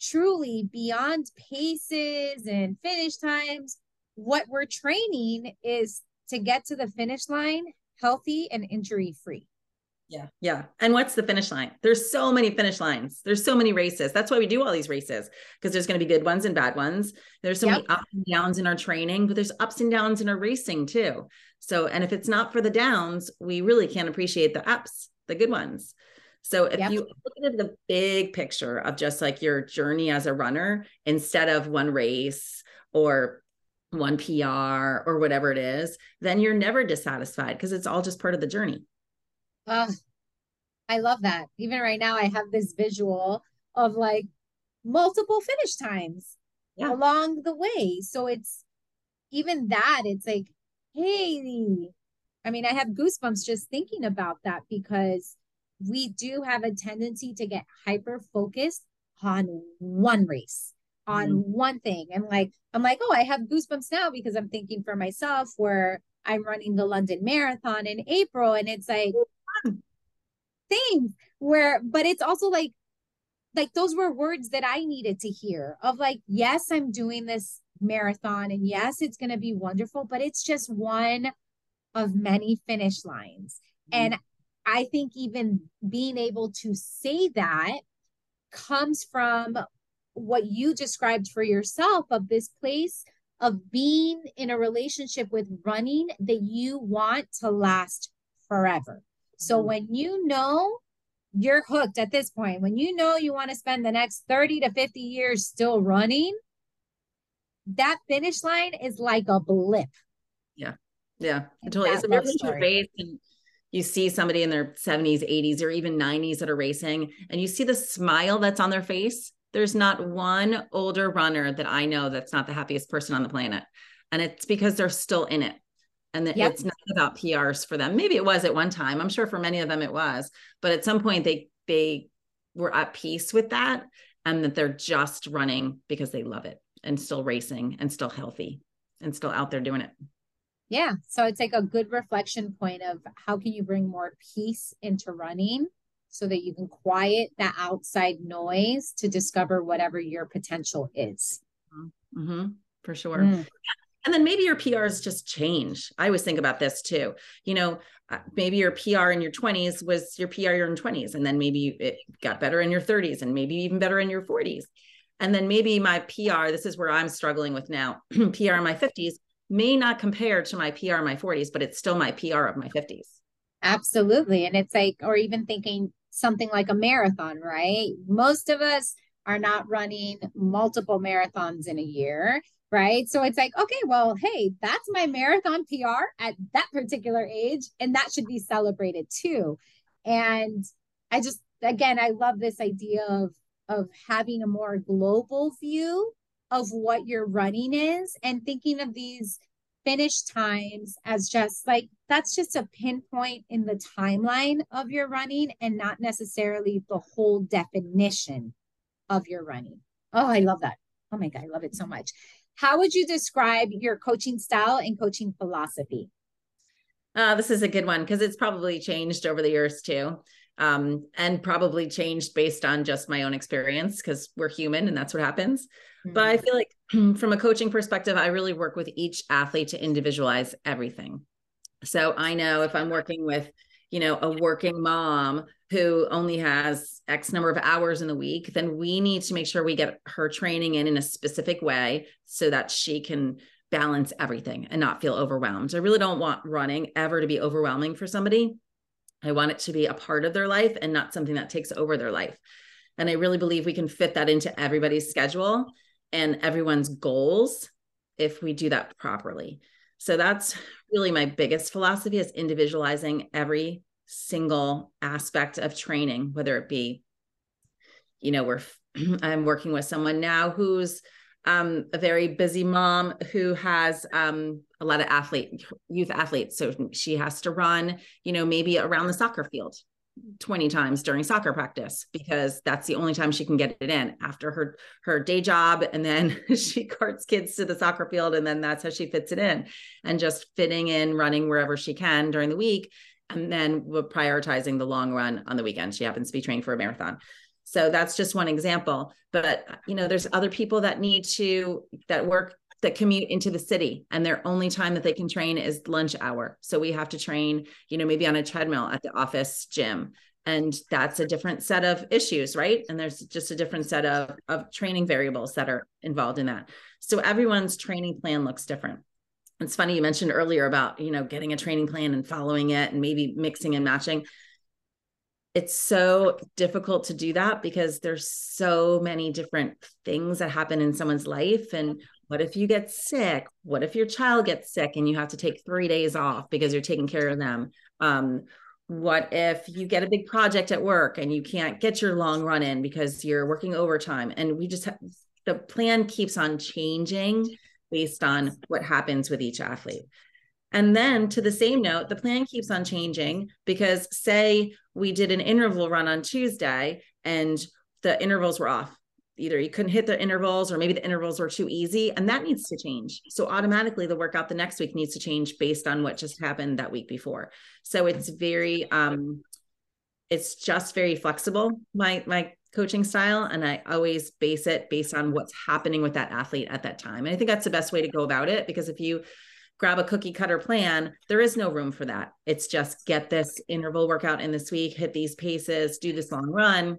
truly beyond paces and finish times, what we're training is to get to the finish line healthy and injury free. Yeah. Yeah. And what's the finish line? There's so many finish lines. There's so many races. That's why we do all these races because there's going to be good ones and bad ones. There's so yep. many ups and downs in our training, but there's ups and downs in our racing too. So, and if it's not for the downs, we really can't appreciate the ups, the good ones. So if yep. you look at the big picture of just like your journey as a runner instead of one race or one PR or whatever it is, then you're never dissatisfied because it's all just part of the journey. Uh, I love that. Even right now, I have this visual of like multiple finish times yeah. along the way. So it's even that, it's like, hey, I mean, I have goosebumps just thinking about that because we do have a tendency to get hyper focused on one race, on mm-hmm. one thing. And like, I'm like, oh, I have goosebumps now because I'm thinking for myself where I'm running the London Marathon in April. And it's like, things where but it's also like like those were words that I needed to hear of like yes I'm doing this marathon and yes it's going to be wonderful but it's just one of many finish lines mm-hmm. and I think even being able to say that comes from what you described for yourself of this place of being in a relationship with running that you want to last forever. So mm-hmm. when you know you're hooked at this point, when you know you want to spend the next 30 to 50 years still running, that finish line is like a blip. Yeah. Yeah. Totally. It's a race and you see somebody in their 70s, 80s, or even 90s that are racing, and you see the smile that's on their face There's not one older runner that I know that's not the happiest person on the planet. And it's because they're still in it. And yep. it's not about PRs for them. Maybe it was at one time. I'm sure for many of them it was, but at some point they they were at peace with that and that they're just running because they love it and still racing and still healthy and still out there doing it. Yeah. So it's like a good reflection point of how can you bring more peace into running so that you can quiet that outside noise to discover whatever your potential is. Mm-hmm. For sure. Mm. And then maybe your PRs just change. I always think about this too. You know, uh, maybe your PR in your 20s was your PR in your 20s, and then maybe it got better in your 30s, and maybe even better in your 40s. And then maybe my PR, this is where I'm struggling with now, PR in my 50s may not compare to my PR in my 40s, but it's still my PR of my 50s. Absolutely. And it's like, or even thinking something like a marathon, right? Most of us are not running multiple marathons in a year, right? So it's like, okay, well, hey, that's my marathon PR at that particular age, and that should be celebrated too. And I just, again, I love this idea of of having a more global view of what your running is and thinking of these finish times as just like that's just a pinpoint in the timeline of your running and not necessarily the whole definition of your running. Oh, I love that. Oh my God, I love it so much. How would you describe your coaching style and coaching philosophy? Uh, this is a good one because it's probably changed over the years too. Um, and probably changed based on just my own experience because we're human and that's what happens. Mm-hmm. But I feel like from a coaching perspective, I really work with each athlete to individualize everything. So I know if I'm working with, you know, a working mom who only has X number of hours in the week, then we need to make sure we get her training in in a specific way so that she can balance everything and not feel overwhelmed. I really don't want running ever to be overwhelming for somebody. I want it to be a part of their life and not something that takes over their life. And I really believe we can fit that into everybody's schedule and everyone's goals if we do that properly. So that's really my biggest philosophy is individualizing every single aspect of training, whether it be, you know, we're I'm working with someone now who's um, a very busy mom who has um, a lot of athlete youth athletes. So she has to run, you know, maybe around the soccer field 20 times during soccer practice because that's the only time she can get it in after her her day job and then she carts kids to the soccer field and then that's how she fits it in and just fitting in running wherever she can during the week and then we're prioritizing the long run on the weekend she happens to be training for a marathon so that's just one example but you know there's other people that need to that work that commute into the city and their only time that they can train is lunch hour. So we have to train, you know, maybe on a treadmill at the office gym. And that's a different set of issues, right? And there's just a different set of, of training variables that are involved in that. So everyone's training plan looks different. It's funny you mentioned earlier about, you know, getting a training plan and following it and maybe mixing and matching it's so difficult to do that because there's so many different things that happen in someone's life and what if you get sick? What if your child gets sick and you have to take three days off because you're taking care of them? Um, what if you get a big project at work and you can't get your long run in because you're working overtime? And we just the plan keeps on changing based on what happens with each athlete. And then to the same note, the plan keeps on changing because say we did an interval run on Tuesday and the intervals were off. Either you couldn't hit the intervals or maybe the intervals were too easy and that needs to change. So automatically the workout the next week needs to change based on what just happened that week before. So it's very um it's just very flexible. My my coaching style and i always base it based on what's happening with that athlete at that time and i think that's the best way to go about it because if you grab a cookie cutter plan there is no room for that it's just get this interval workout in this week hit these paces do this long run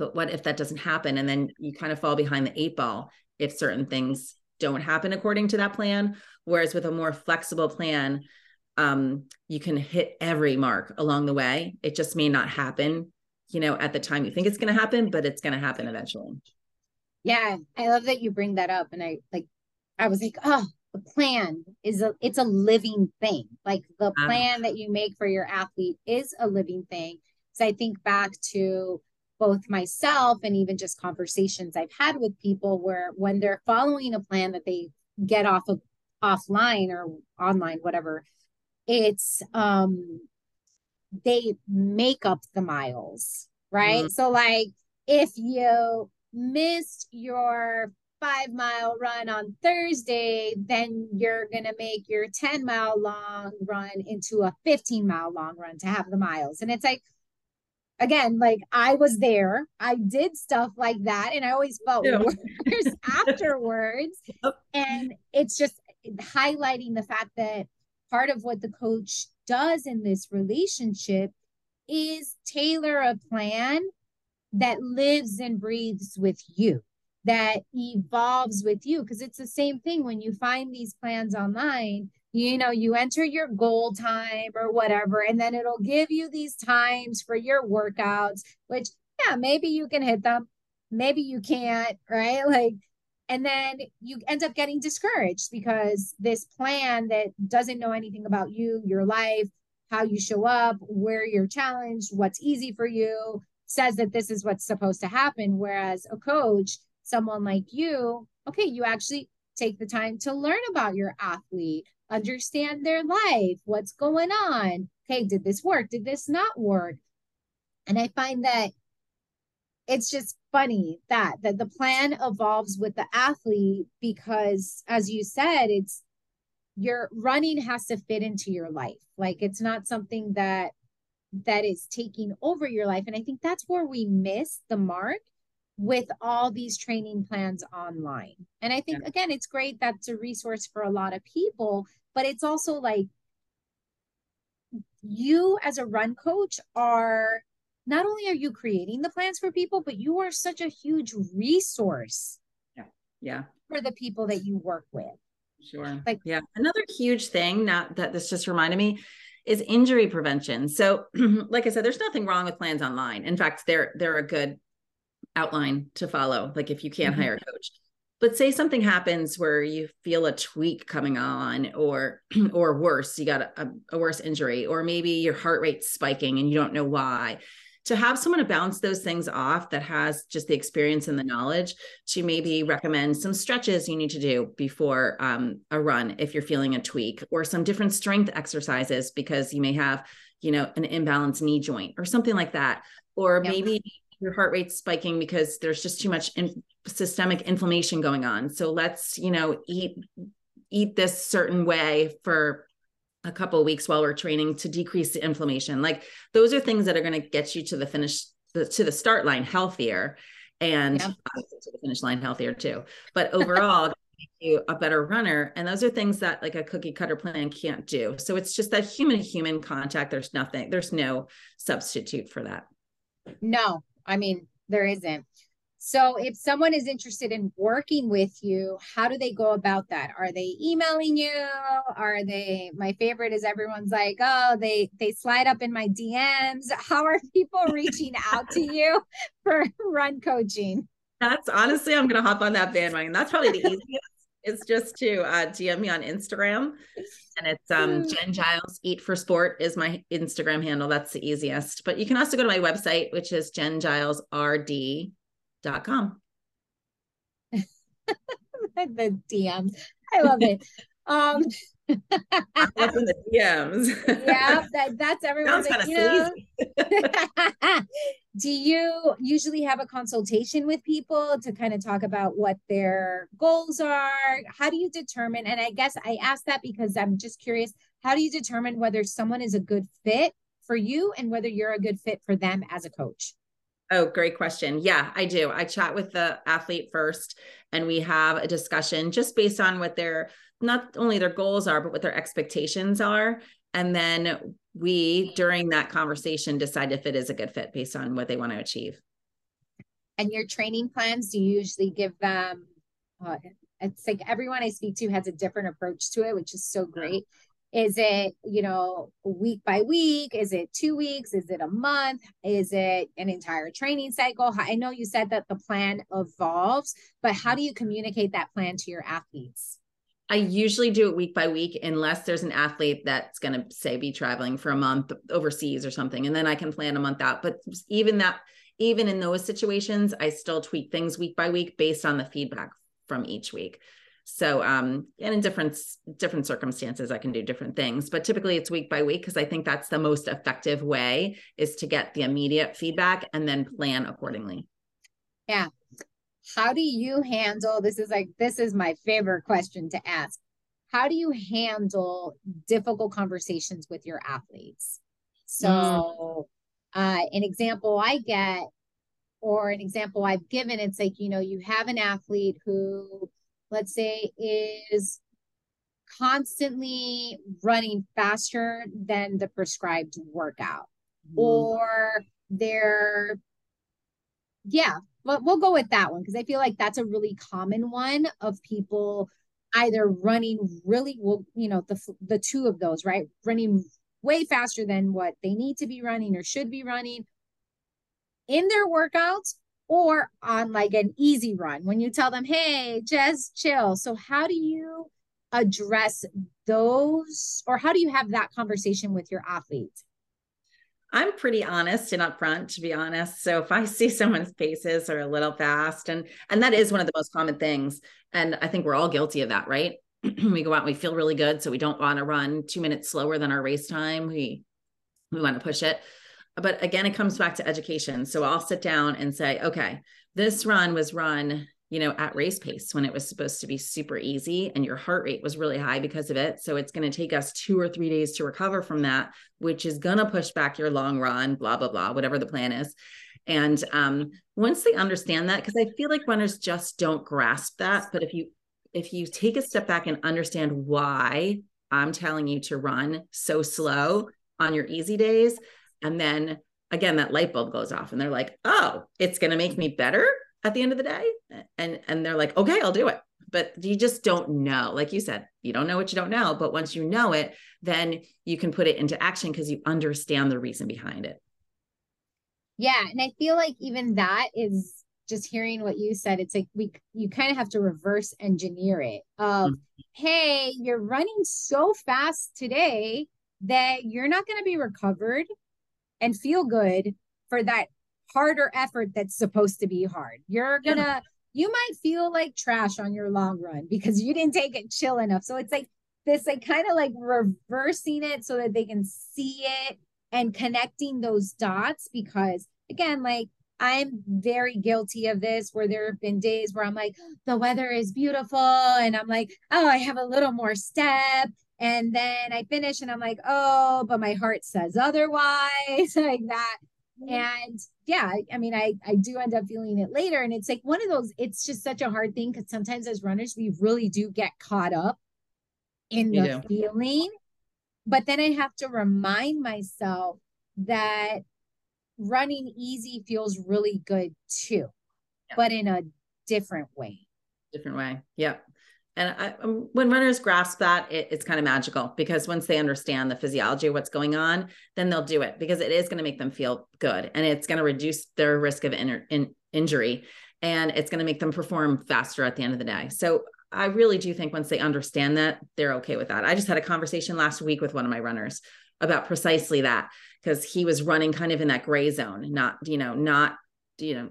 but what if that doesn't happen? And then you kind of fall behind the eight ball if certain things don't happen according to that plan. Whereas with a more flexible plan, um, you can hit every mark along the way. It just may not happen, you know, at the time you think it's going to happen, but it's going to happen eventually. Yeah, I love that you bring that up. And I like, I was like, oh, the plan is a it's a living thing. Like the plan that you make for your athlete is a living thing. So I think back to both myself and even just conversations I've had with people where when they're following a plan that they get off of offline or online, whatever, it's um they make up the miles, right? Mm. So like if you missed your five mile run on Thursday, then you're going to make your 10 mile long run into a 15 mile long run to have the miles. And it's like, again, like I was there, I did stuff like that, and I always felt yeah. worse afterwards. Yep. And it's just highlighting the fact that part of what the coach does in this relationship is tailor a plan that lives and breathes with you that evolves with you. Because it's the same thing when you find these plans online you know you enter your goal time or whatever and then it'll give you these times for your workouts which yeah maybe you can hit them maybe you can't right? Like and then you end up getting discouraged because this plan that doesn't know anything about you your life how you show up where you're challenged what's easy for you says that this is what's supposed to happen whereas a coach someone like you, okay, you actually take the time to learn about your athlete, understand their life, what's going on. Okay, did this work? Did this not work? And I find that it's just funny that that the plan evolves with the athlete because as you said, it's your running has to fit into your life. Like it's not something that that is taking over your life and I think that's where we miss the mark with all these training plans online. And I think, yeah. again, it's great that's a resource for a lot of people, but it's also like you as a run coach are not only are you creating the plans for people, but you are such a huge resource. Yeah. Yeah. For the people that you work with. Sure. Like, yeah. Another huge thing, not that this just reminded me, is injury prevention. So, like I said, there's nothing wrong with plans online. In fact, they're they're a good outline to follow like if you can't mm-hmm. hire a coach but say something happens where you feel a tweak coming on or or worse you got a, a, worse injury or maybe your heart rate's spiking and you don't know why to have someone to bounce those things off that has just the experience and the knowledge to maybe recommend some stretches you need to do before um, a run if you're feeling a tweak or some different strength exercises because you may have you know an imbalanced knee joint or something like that or yep. maybe your heart rate's spiking because there's just too much in, systemic inflammation going on. So let's, you know, eat eat this certain way for a couple of weeks while we're training to decrease the inflammation. Like those are things that are going to get you to the finish the, to the start line healthier and yeah. Uh, to the finish line healthier too. But overall you a better runner and those are things that like a cookie cutter plan can't do so it's just that human human contact there's nothing there's no substitute for that no I mean, there isn't. So if someone is interested in working with you, how do they go about that? Are they emailing you? Are they my favorite is everyone's like, "Oh, they they slide up in my DMs." How are people reaching out to you for run coaching? That's honestly I'm going to hop on that bandwagon. That's probably the easiest. it's just to uh, DM me on Instagram. And it's um, mm. Jen Giles Eat for Sport is my Instagram handle. That's the easiest. But you can also go to my website, which is jengilesrd.com. the DMs. I love it. Um that's in the DMs. yeah, that, that's everyone. Sounds kind of Do you usually have a consultation with people to kind of talk about what their goals are? How do you determine? And I guess I ask that because I'm just curious. How do you determine whether someone is a good fit for you and whether you're a good fit for them as a coach? Oh, great question. Yeah, I do. I chat with the athlete first and we have a discussion just based on what their not only their goals are, but what their expectations are. And then we, during that conversation, decide if it is a good fit based on what they want to achieve. And your training plans, do you usually give them? Uh, it's like everyone I speak to has a different approach to it, which is so great. Is it, you know, week by week? Is it two weeks? Is it a month? Is it an entire training cycle? I know you said that the plan evolves, but how do you communicate that plan to your athletes? I usually do it week by week unless there's an athlete that's going to say be traveling for a month overseas or something and then I can plan a month out but even that even in those situations, I still tweak things week by week based on the feedback from each week. So, um, and in different different circumstances, I can do different things, but typically it's week by week because I think that's the most effective way is to get the immediate feedback and then plan accordingly. Yeah. How do you handle this? Is like this is my favorite question to ask. How do you handle difficult conversations with your athletes? So, mm. uh, an example I get, or an example I've given, it's like you know you have an athlete who let's say, is constantly running faster than the prescribed workout. Mm. or they're yeah but we'll go with that one because i feel like that's a really common one of people either running really well you know the the two of those right? Running way faster than what they need to be running or should be running. In their workouts or on like an easy run when you tell them, hey, just chill. So, how do you address those, or how do you have that conversation with your athletes? I'm pretty honest and upfront, to be honest. So if I see someone's paces are a little fast, and and that is one of the most common things, and I think we're all guilty of that, right? we go out, and we feel really good, so we don't want to run two minutes slower than our race time. We we want to push it but again it comes back to education. So i'll sit down and say okay this run was run you know at race pace when it was supposed to be super easy and your heart rate was really high because of it. So it's going to take us 2 or 3 days to recover from that which is going to push back your long run blah blah blah whatever the plan is. And um, once they understand that because i feel like runners just don't grasp that but if you if you take a step back and understand why i'm telling you to run so slow on your easy days and then again that light bulb goes off and they're like oh it's going to make me better at the end of the day? And and they're like okay i'll do it. But you just don't know. Like you said you don't know what you don't know. But once you know it then you can put it into action because you understand the reason behind it. Yeah and i feel like even that is just hearing what you said it's like we you kind of have to reverse engineer it of mm-hmm. hey you're running so fast today that you're not going to be recovered and feel good for that harder effort that's supposed to be hard. You're gonna yeah. you might feel like trash on your long run because you didn't take it chill enough. So it's like this like kind of like reversing it so that they can see it and connecting those dots because again like I'm very guilty of this where there have been days where I'm like, the weather is beautiful. And I'm like, oh, I have a little more step. And then I finish and I'm like, oh, but my heart says otherwise, like that. Mm-hmm. And yeah, I mean, I I do end up feeling it later. And it's like one of those, it's just such a hard thing because sometimes as runners, we really do get caught up in the do. feeling. But then I have to remind myself that running easy feels really good too, yeah. but in a different way. Different way. Yep. And I, um, when runners grasp that, it, it's kind of magical because once they understand the physiology of what's going on, then they'll do it because it is going to make them feel good and it's going to reduce their risk of in, in, injury and it's going to make them perform faster at the end of the day. So I really do think once they understand that, they're okay with that. I just had a conversation last week with one of my runners about precisely that because he was running kind of in that gray zone, not, you know, not, you know,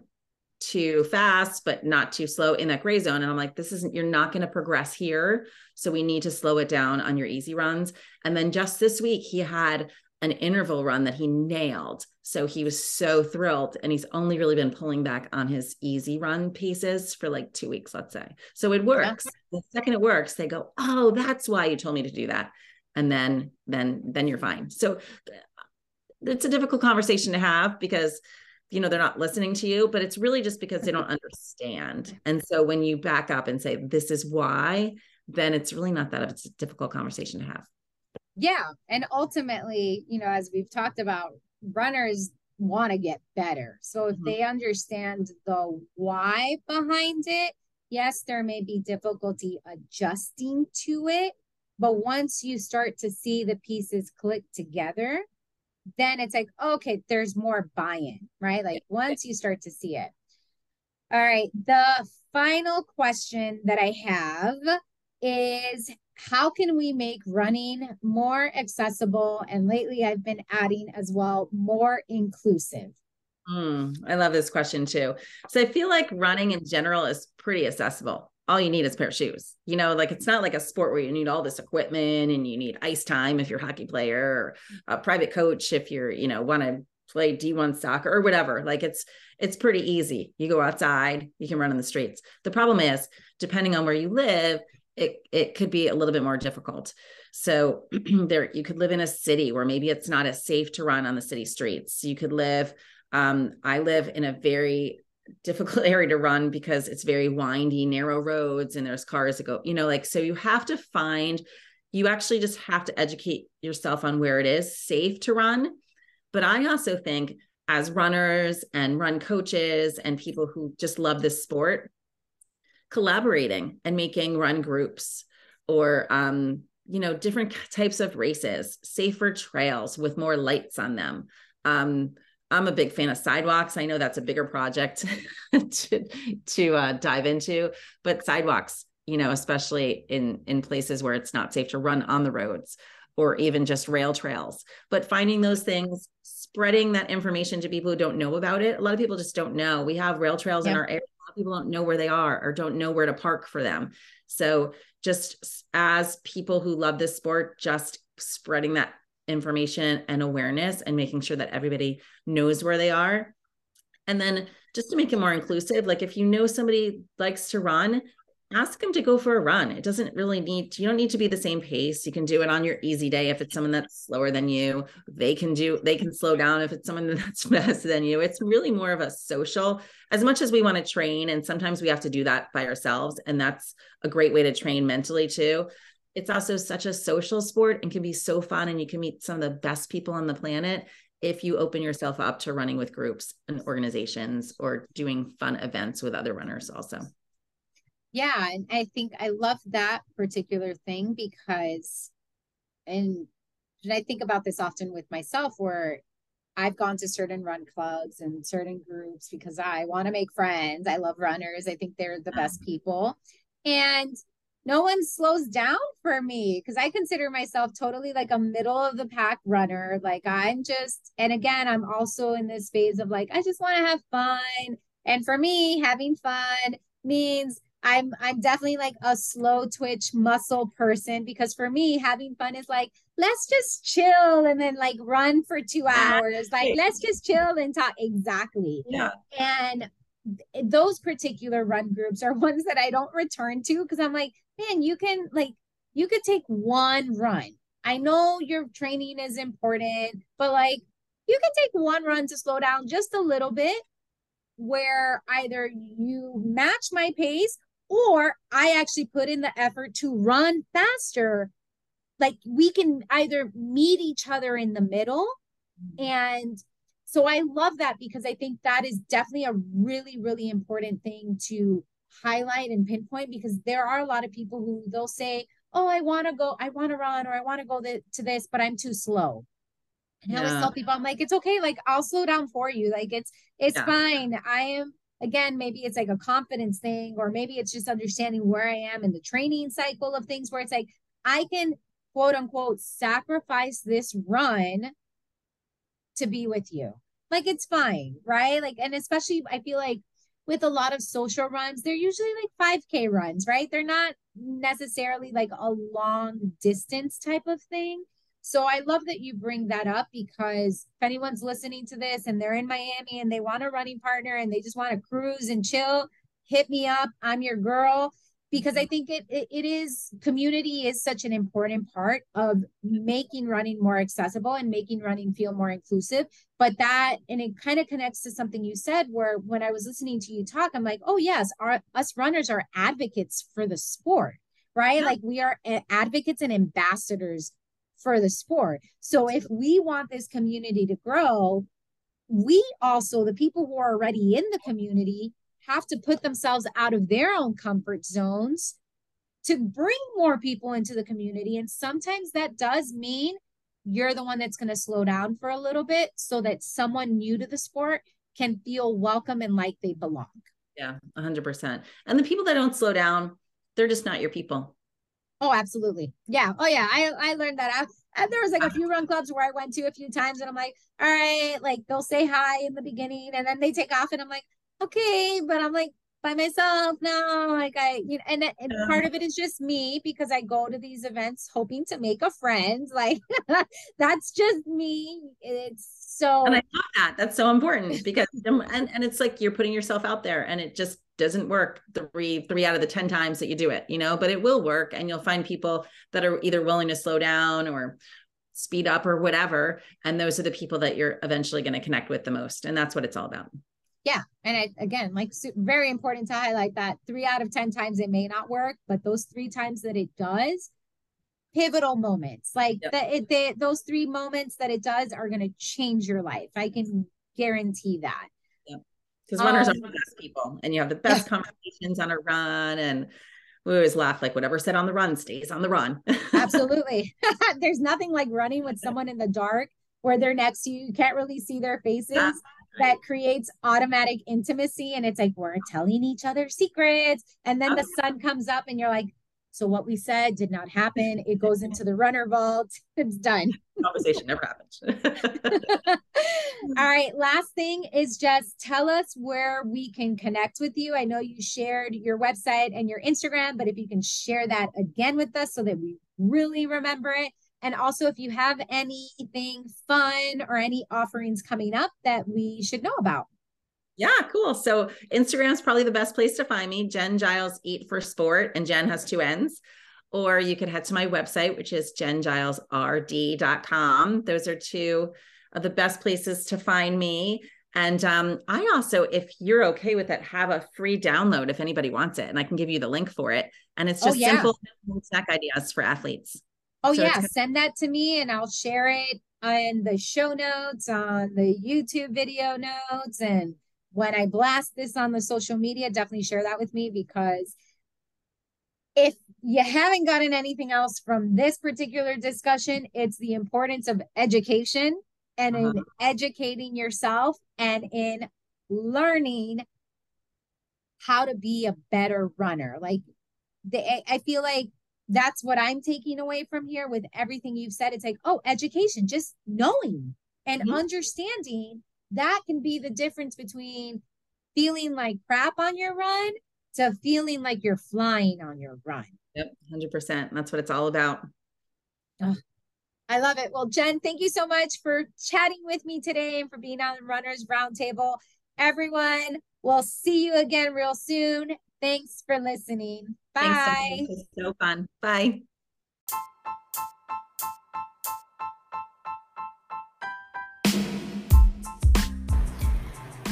too fast, but not too slow in that gray zone. And I'm like, this isn't, you're not going to progress here. So we need to slow it down on your easy runs. And then just this week, he had an interval run that he nailed. So he was so thrilled. And he's only really been pulling back on his easy run pieces for like two weeks, let's say. So it works. The second it works, they go, Oh, that's why you told me to do that. And then, then, then you're fine. So uh, it's a difficult conversation to have because you know they're not listening to you but it's really just because they don't understand. And so when you back up and say this is why then it's really not that it's a difficult conversation to have. Yeah. And ultimately you know as we've talked about runners want to get better. So if mm-hmm. they understand the why behind it yes there may be difficulty adjusting to it. But once you start to see the pieces click together then it's like, okay, there's more buy in, right? Like once you start to see it. All right. The final question that I have is how can we make running more accessible? And lately I've been adding as well more inclusive. Mm, I love this question too. So I feel like running in general is pretty accessible. All you need is a pair of shoes. You know, like it's not like a sport where you need all this equipment and you need ice time if you're a hockey player or a private coach if you're, you know, want to play D1 soccer or whatever. Like it's it's pretty easy. You go outside, you can run on the streets. The problem is, depending on where you live, it it could be a little bit more difficult. So there you could live in a city where maybe it's not as safe to run on the city streets. You could live um, I live in a very difficult area to run because it's very windy, narrow roads, and there's cars that go, you know, like, so you have to find, you actually just have to educate yourself on where it is safe to run. But I also think as runners and run coaches and people who just love this sport, collaborating and making run groups or, um, you know, different types of races, safer trails with more lights on them. Um, I'm a big fan of sidewalks. I know that's a bigger project to to uh, dive into, but sidewalks, you know, especially in in places where it's not safe to run on the roads or even just rail trails. But finding those things, spreading that information to people who don't know about it. A lot of people just don't know. We have rail trails yeah. in our area. A lot of people don't know where they are or don't know where to park for them. So just as people who love this sport, just spreading that information and awareness and making sure that everybody knows where they are. And then just to make it more inclusive, like if you know somebody likes to run, ask them to go for a run. It doesn't really need to, you don't need to be the same pace. You can do it on your easy day if it's someone that's slower than you. They can do they can slow down if it's someone that's faster than you. It's really more of a social as much as we want to train and sometimes we have to do that by ourselves and that's a great way to train mentally too it's also such a social sport and can be so fun and you can meet some of the best people on the planet if you open yourself up to running with groups and organizations or doing fun events with other runners also. Yeah and i think i love that particular thing because and and i think about this often with myself where i've gone to certain run clubs and certain groups because i want to make friends. I love runners. I think they're the best people. And no one slows down for me because I consider myself totally like a middle of the pack runner. Like I'm just, and again, I'm also in this phase of like, I just want to have fun. And for me, having fun means I'm I'm definitely like a slow twitch muscle person because for me having fun is like let's just chill and then like run for 2 hours like let's just chill and talk exactly yeah and those particular run groups are ones that I don't return to because I'm like man, you can like you could take one run. I know your training is important, but like you can take one run to slow down just a little bit where either you match my pace or I actually put in the effort to run faster. Like we can either meet each other in the middle. And so I love that because I think that is definitely a really, really important thing to highlight and pinpoint because there are a lot of people who they'll say, "Oh, I want to go, I want to run, or I want to go th- to this, but I'm too slow." And yeah. I always tell people, I'm like, "It's okay. Like I'll slow down for you. Like it's it's yeah. fine. I am." Again, maybe it's like a confidence thing, or maybe it's just understanding where I am in the training cycle of things where it's like, I can quote unquote sacrifice this run to be with you. Like it's fine, right? Like, and especially I feel like with a lot of social runs, they're usually like 5K runs, right? They're not necessarily like a long distance type of thing. So I love that you bring that up because if anyone's listening to this and they're in Miami and they want a running partner and they just want to cruise and chill, hit me up. I'm your girl because I mm-hmm. think it, it, it is community is such an important part of making running more accessible and making running feel more inclusive. But that and it kind of connects to something you said where when I was listening to you talk, I'm like, oh yes, our us runners are advocates for the sport, right? Yeah. Like we are eh, advocates and ambassadors for the sport. So if we want this community to grow, we also the people who are already in the community have to put themselves out of their own comfort zones to bring more people into the community. And sometimes that does mean you're the one that's going to slow down for a little bit so that someone new to the sport can feel welcome and like they belong. Yeah, 100%. And the people that don't slow down, they're just not your people. Oh, absolutely. Yeah. Oh, yeah. I, I learned that. And there was like a ah. few run clubs where I went to a few times and I'm like, all right, like they'll say hi in the beginning and then they take off and I'm like, okay, but I'm like by myself now. Like I, you know, and, and yeah. part of it is just me because I go to these events hoping to make a friend. Like that's just me. It's so and I love that. That's so important because and, and it's like you're putting yourself out there and it just doesn't work three three out of the 10 times that you do it, you know, but it will work and you'll find people that are either willing to slow down or speed up or whatever and those are the people that you're eventually going to connect with the most and that's what it's all about. Yeah, and I, again, like very important to highlight that 3 out of 10 times it may not work, but those 3 times that it does, pivotal moments like yep. that it they, those three moments that it does are going to change your life i can guarantee that. Because runners um, are the best people and you have the best yeah. conversations on a run and we always laugh like whatever said on the run stays on the run. Absolutely. There's nothing like running with someone in the dark where they're next to you you can't really see their faces that creates automatic intimacy and it's like we're telling each other secrets and then the sun comes up and you're like so what we said did not happen. It goes into the runner vault. It's done. Conversation never happened. All right. Last thing is just tell us where we can connect with you. I know you shared your website and your Instagram, but if you can share that again with us so that we really remember it. And also, if you have anything fun or any offerings coming up that we should know about. Yeah, cool. So Instagram is probably the best place to find me. Jen Giles Eat for Sport, and Jen has two N's. Or you could head to my website, which is jengilesrd.com. Those are two of the best places to find me. And um, I also, if you're okay with it, have a free download if anybody wants it, and I can give you the link for it. And it's oh, just oh, yeah. simple snack ideas for athletes. Oh so yeah, send that to me, and I'll share it in the show notes, on the YouTube video notes, and when I blast this on the social media, definitely share that with me because if you haven't gotten anything else from this particular discussion, it's the importance of education and uh-huh. in educating yourself and in learning how to be a better runner. Like the, I feel like that's what I'm taking away from here with everything you've said. It's like, oh, education, just knowing and mm-hmm. understanding that can be the difference between feeling like crap on your run to feeling like you're flying on your run. Yep, 100%. That's what it's all about. Oh, I love it. Well, Jen, thank you so much for chatting with me today and for being on the Runners Roundtable. Everyone, we'll see you again real soon. Thanks for listening. Bye. So, so fun. Bye.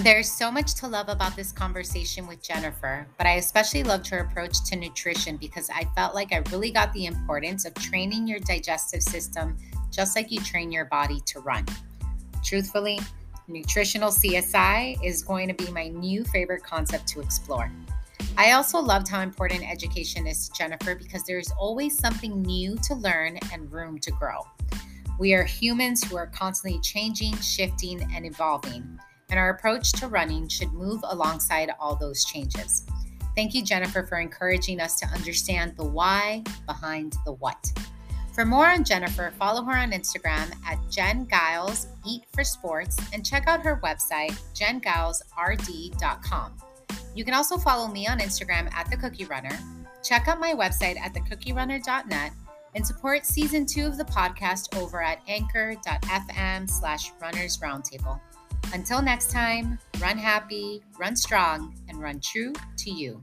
There's so much to love about this conversation with Jennifer, but I especially loved her approach to nutrition because I felt like I really got the importance of training your digestive system just like you train your body to run. Truthfully, nutritional CSI is going to be my new favorite concept to explore. I also loved how important education is to Jennifer because there's always something new to learn and room to grow. We are humans who are constantly changing, shifting, and evolving and our approach to running should move alongside all those changes. Thank you, Jennifer, for encouraging us to understand the why behind the what. For more on Jennifer, follow her on Instagram at Jen Giles Eat for Sports and check out her website, jengilesrd.com. You can also follow me on Instagram at The Cookie Runner. Check out my website at thecookierunner.net and support season two of the podcast over at anchor.fm slash runners roundtable. Until next time, run happy, run strong, and run true to you.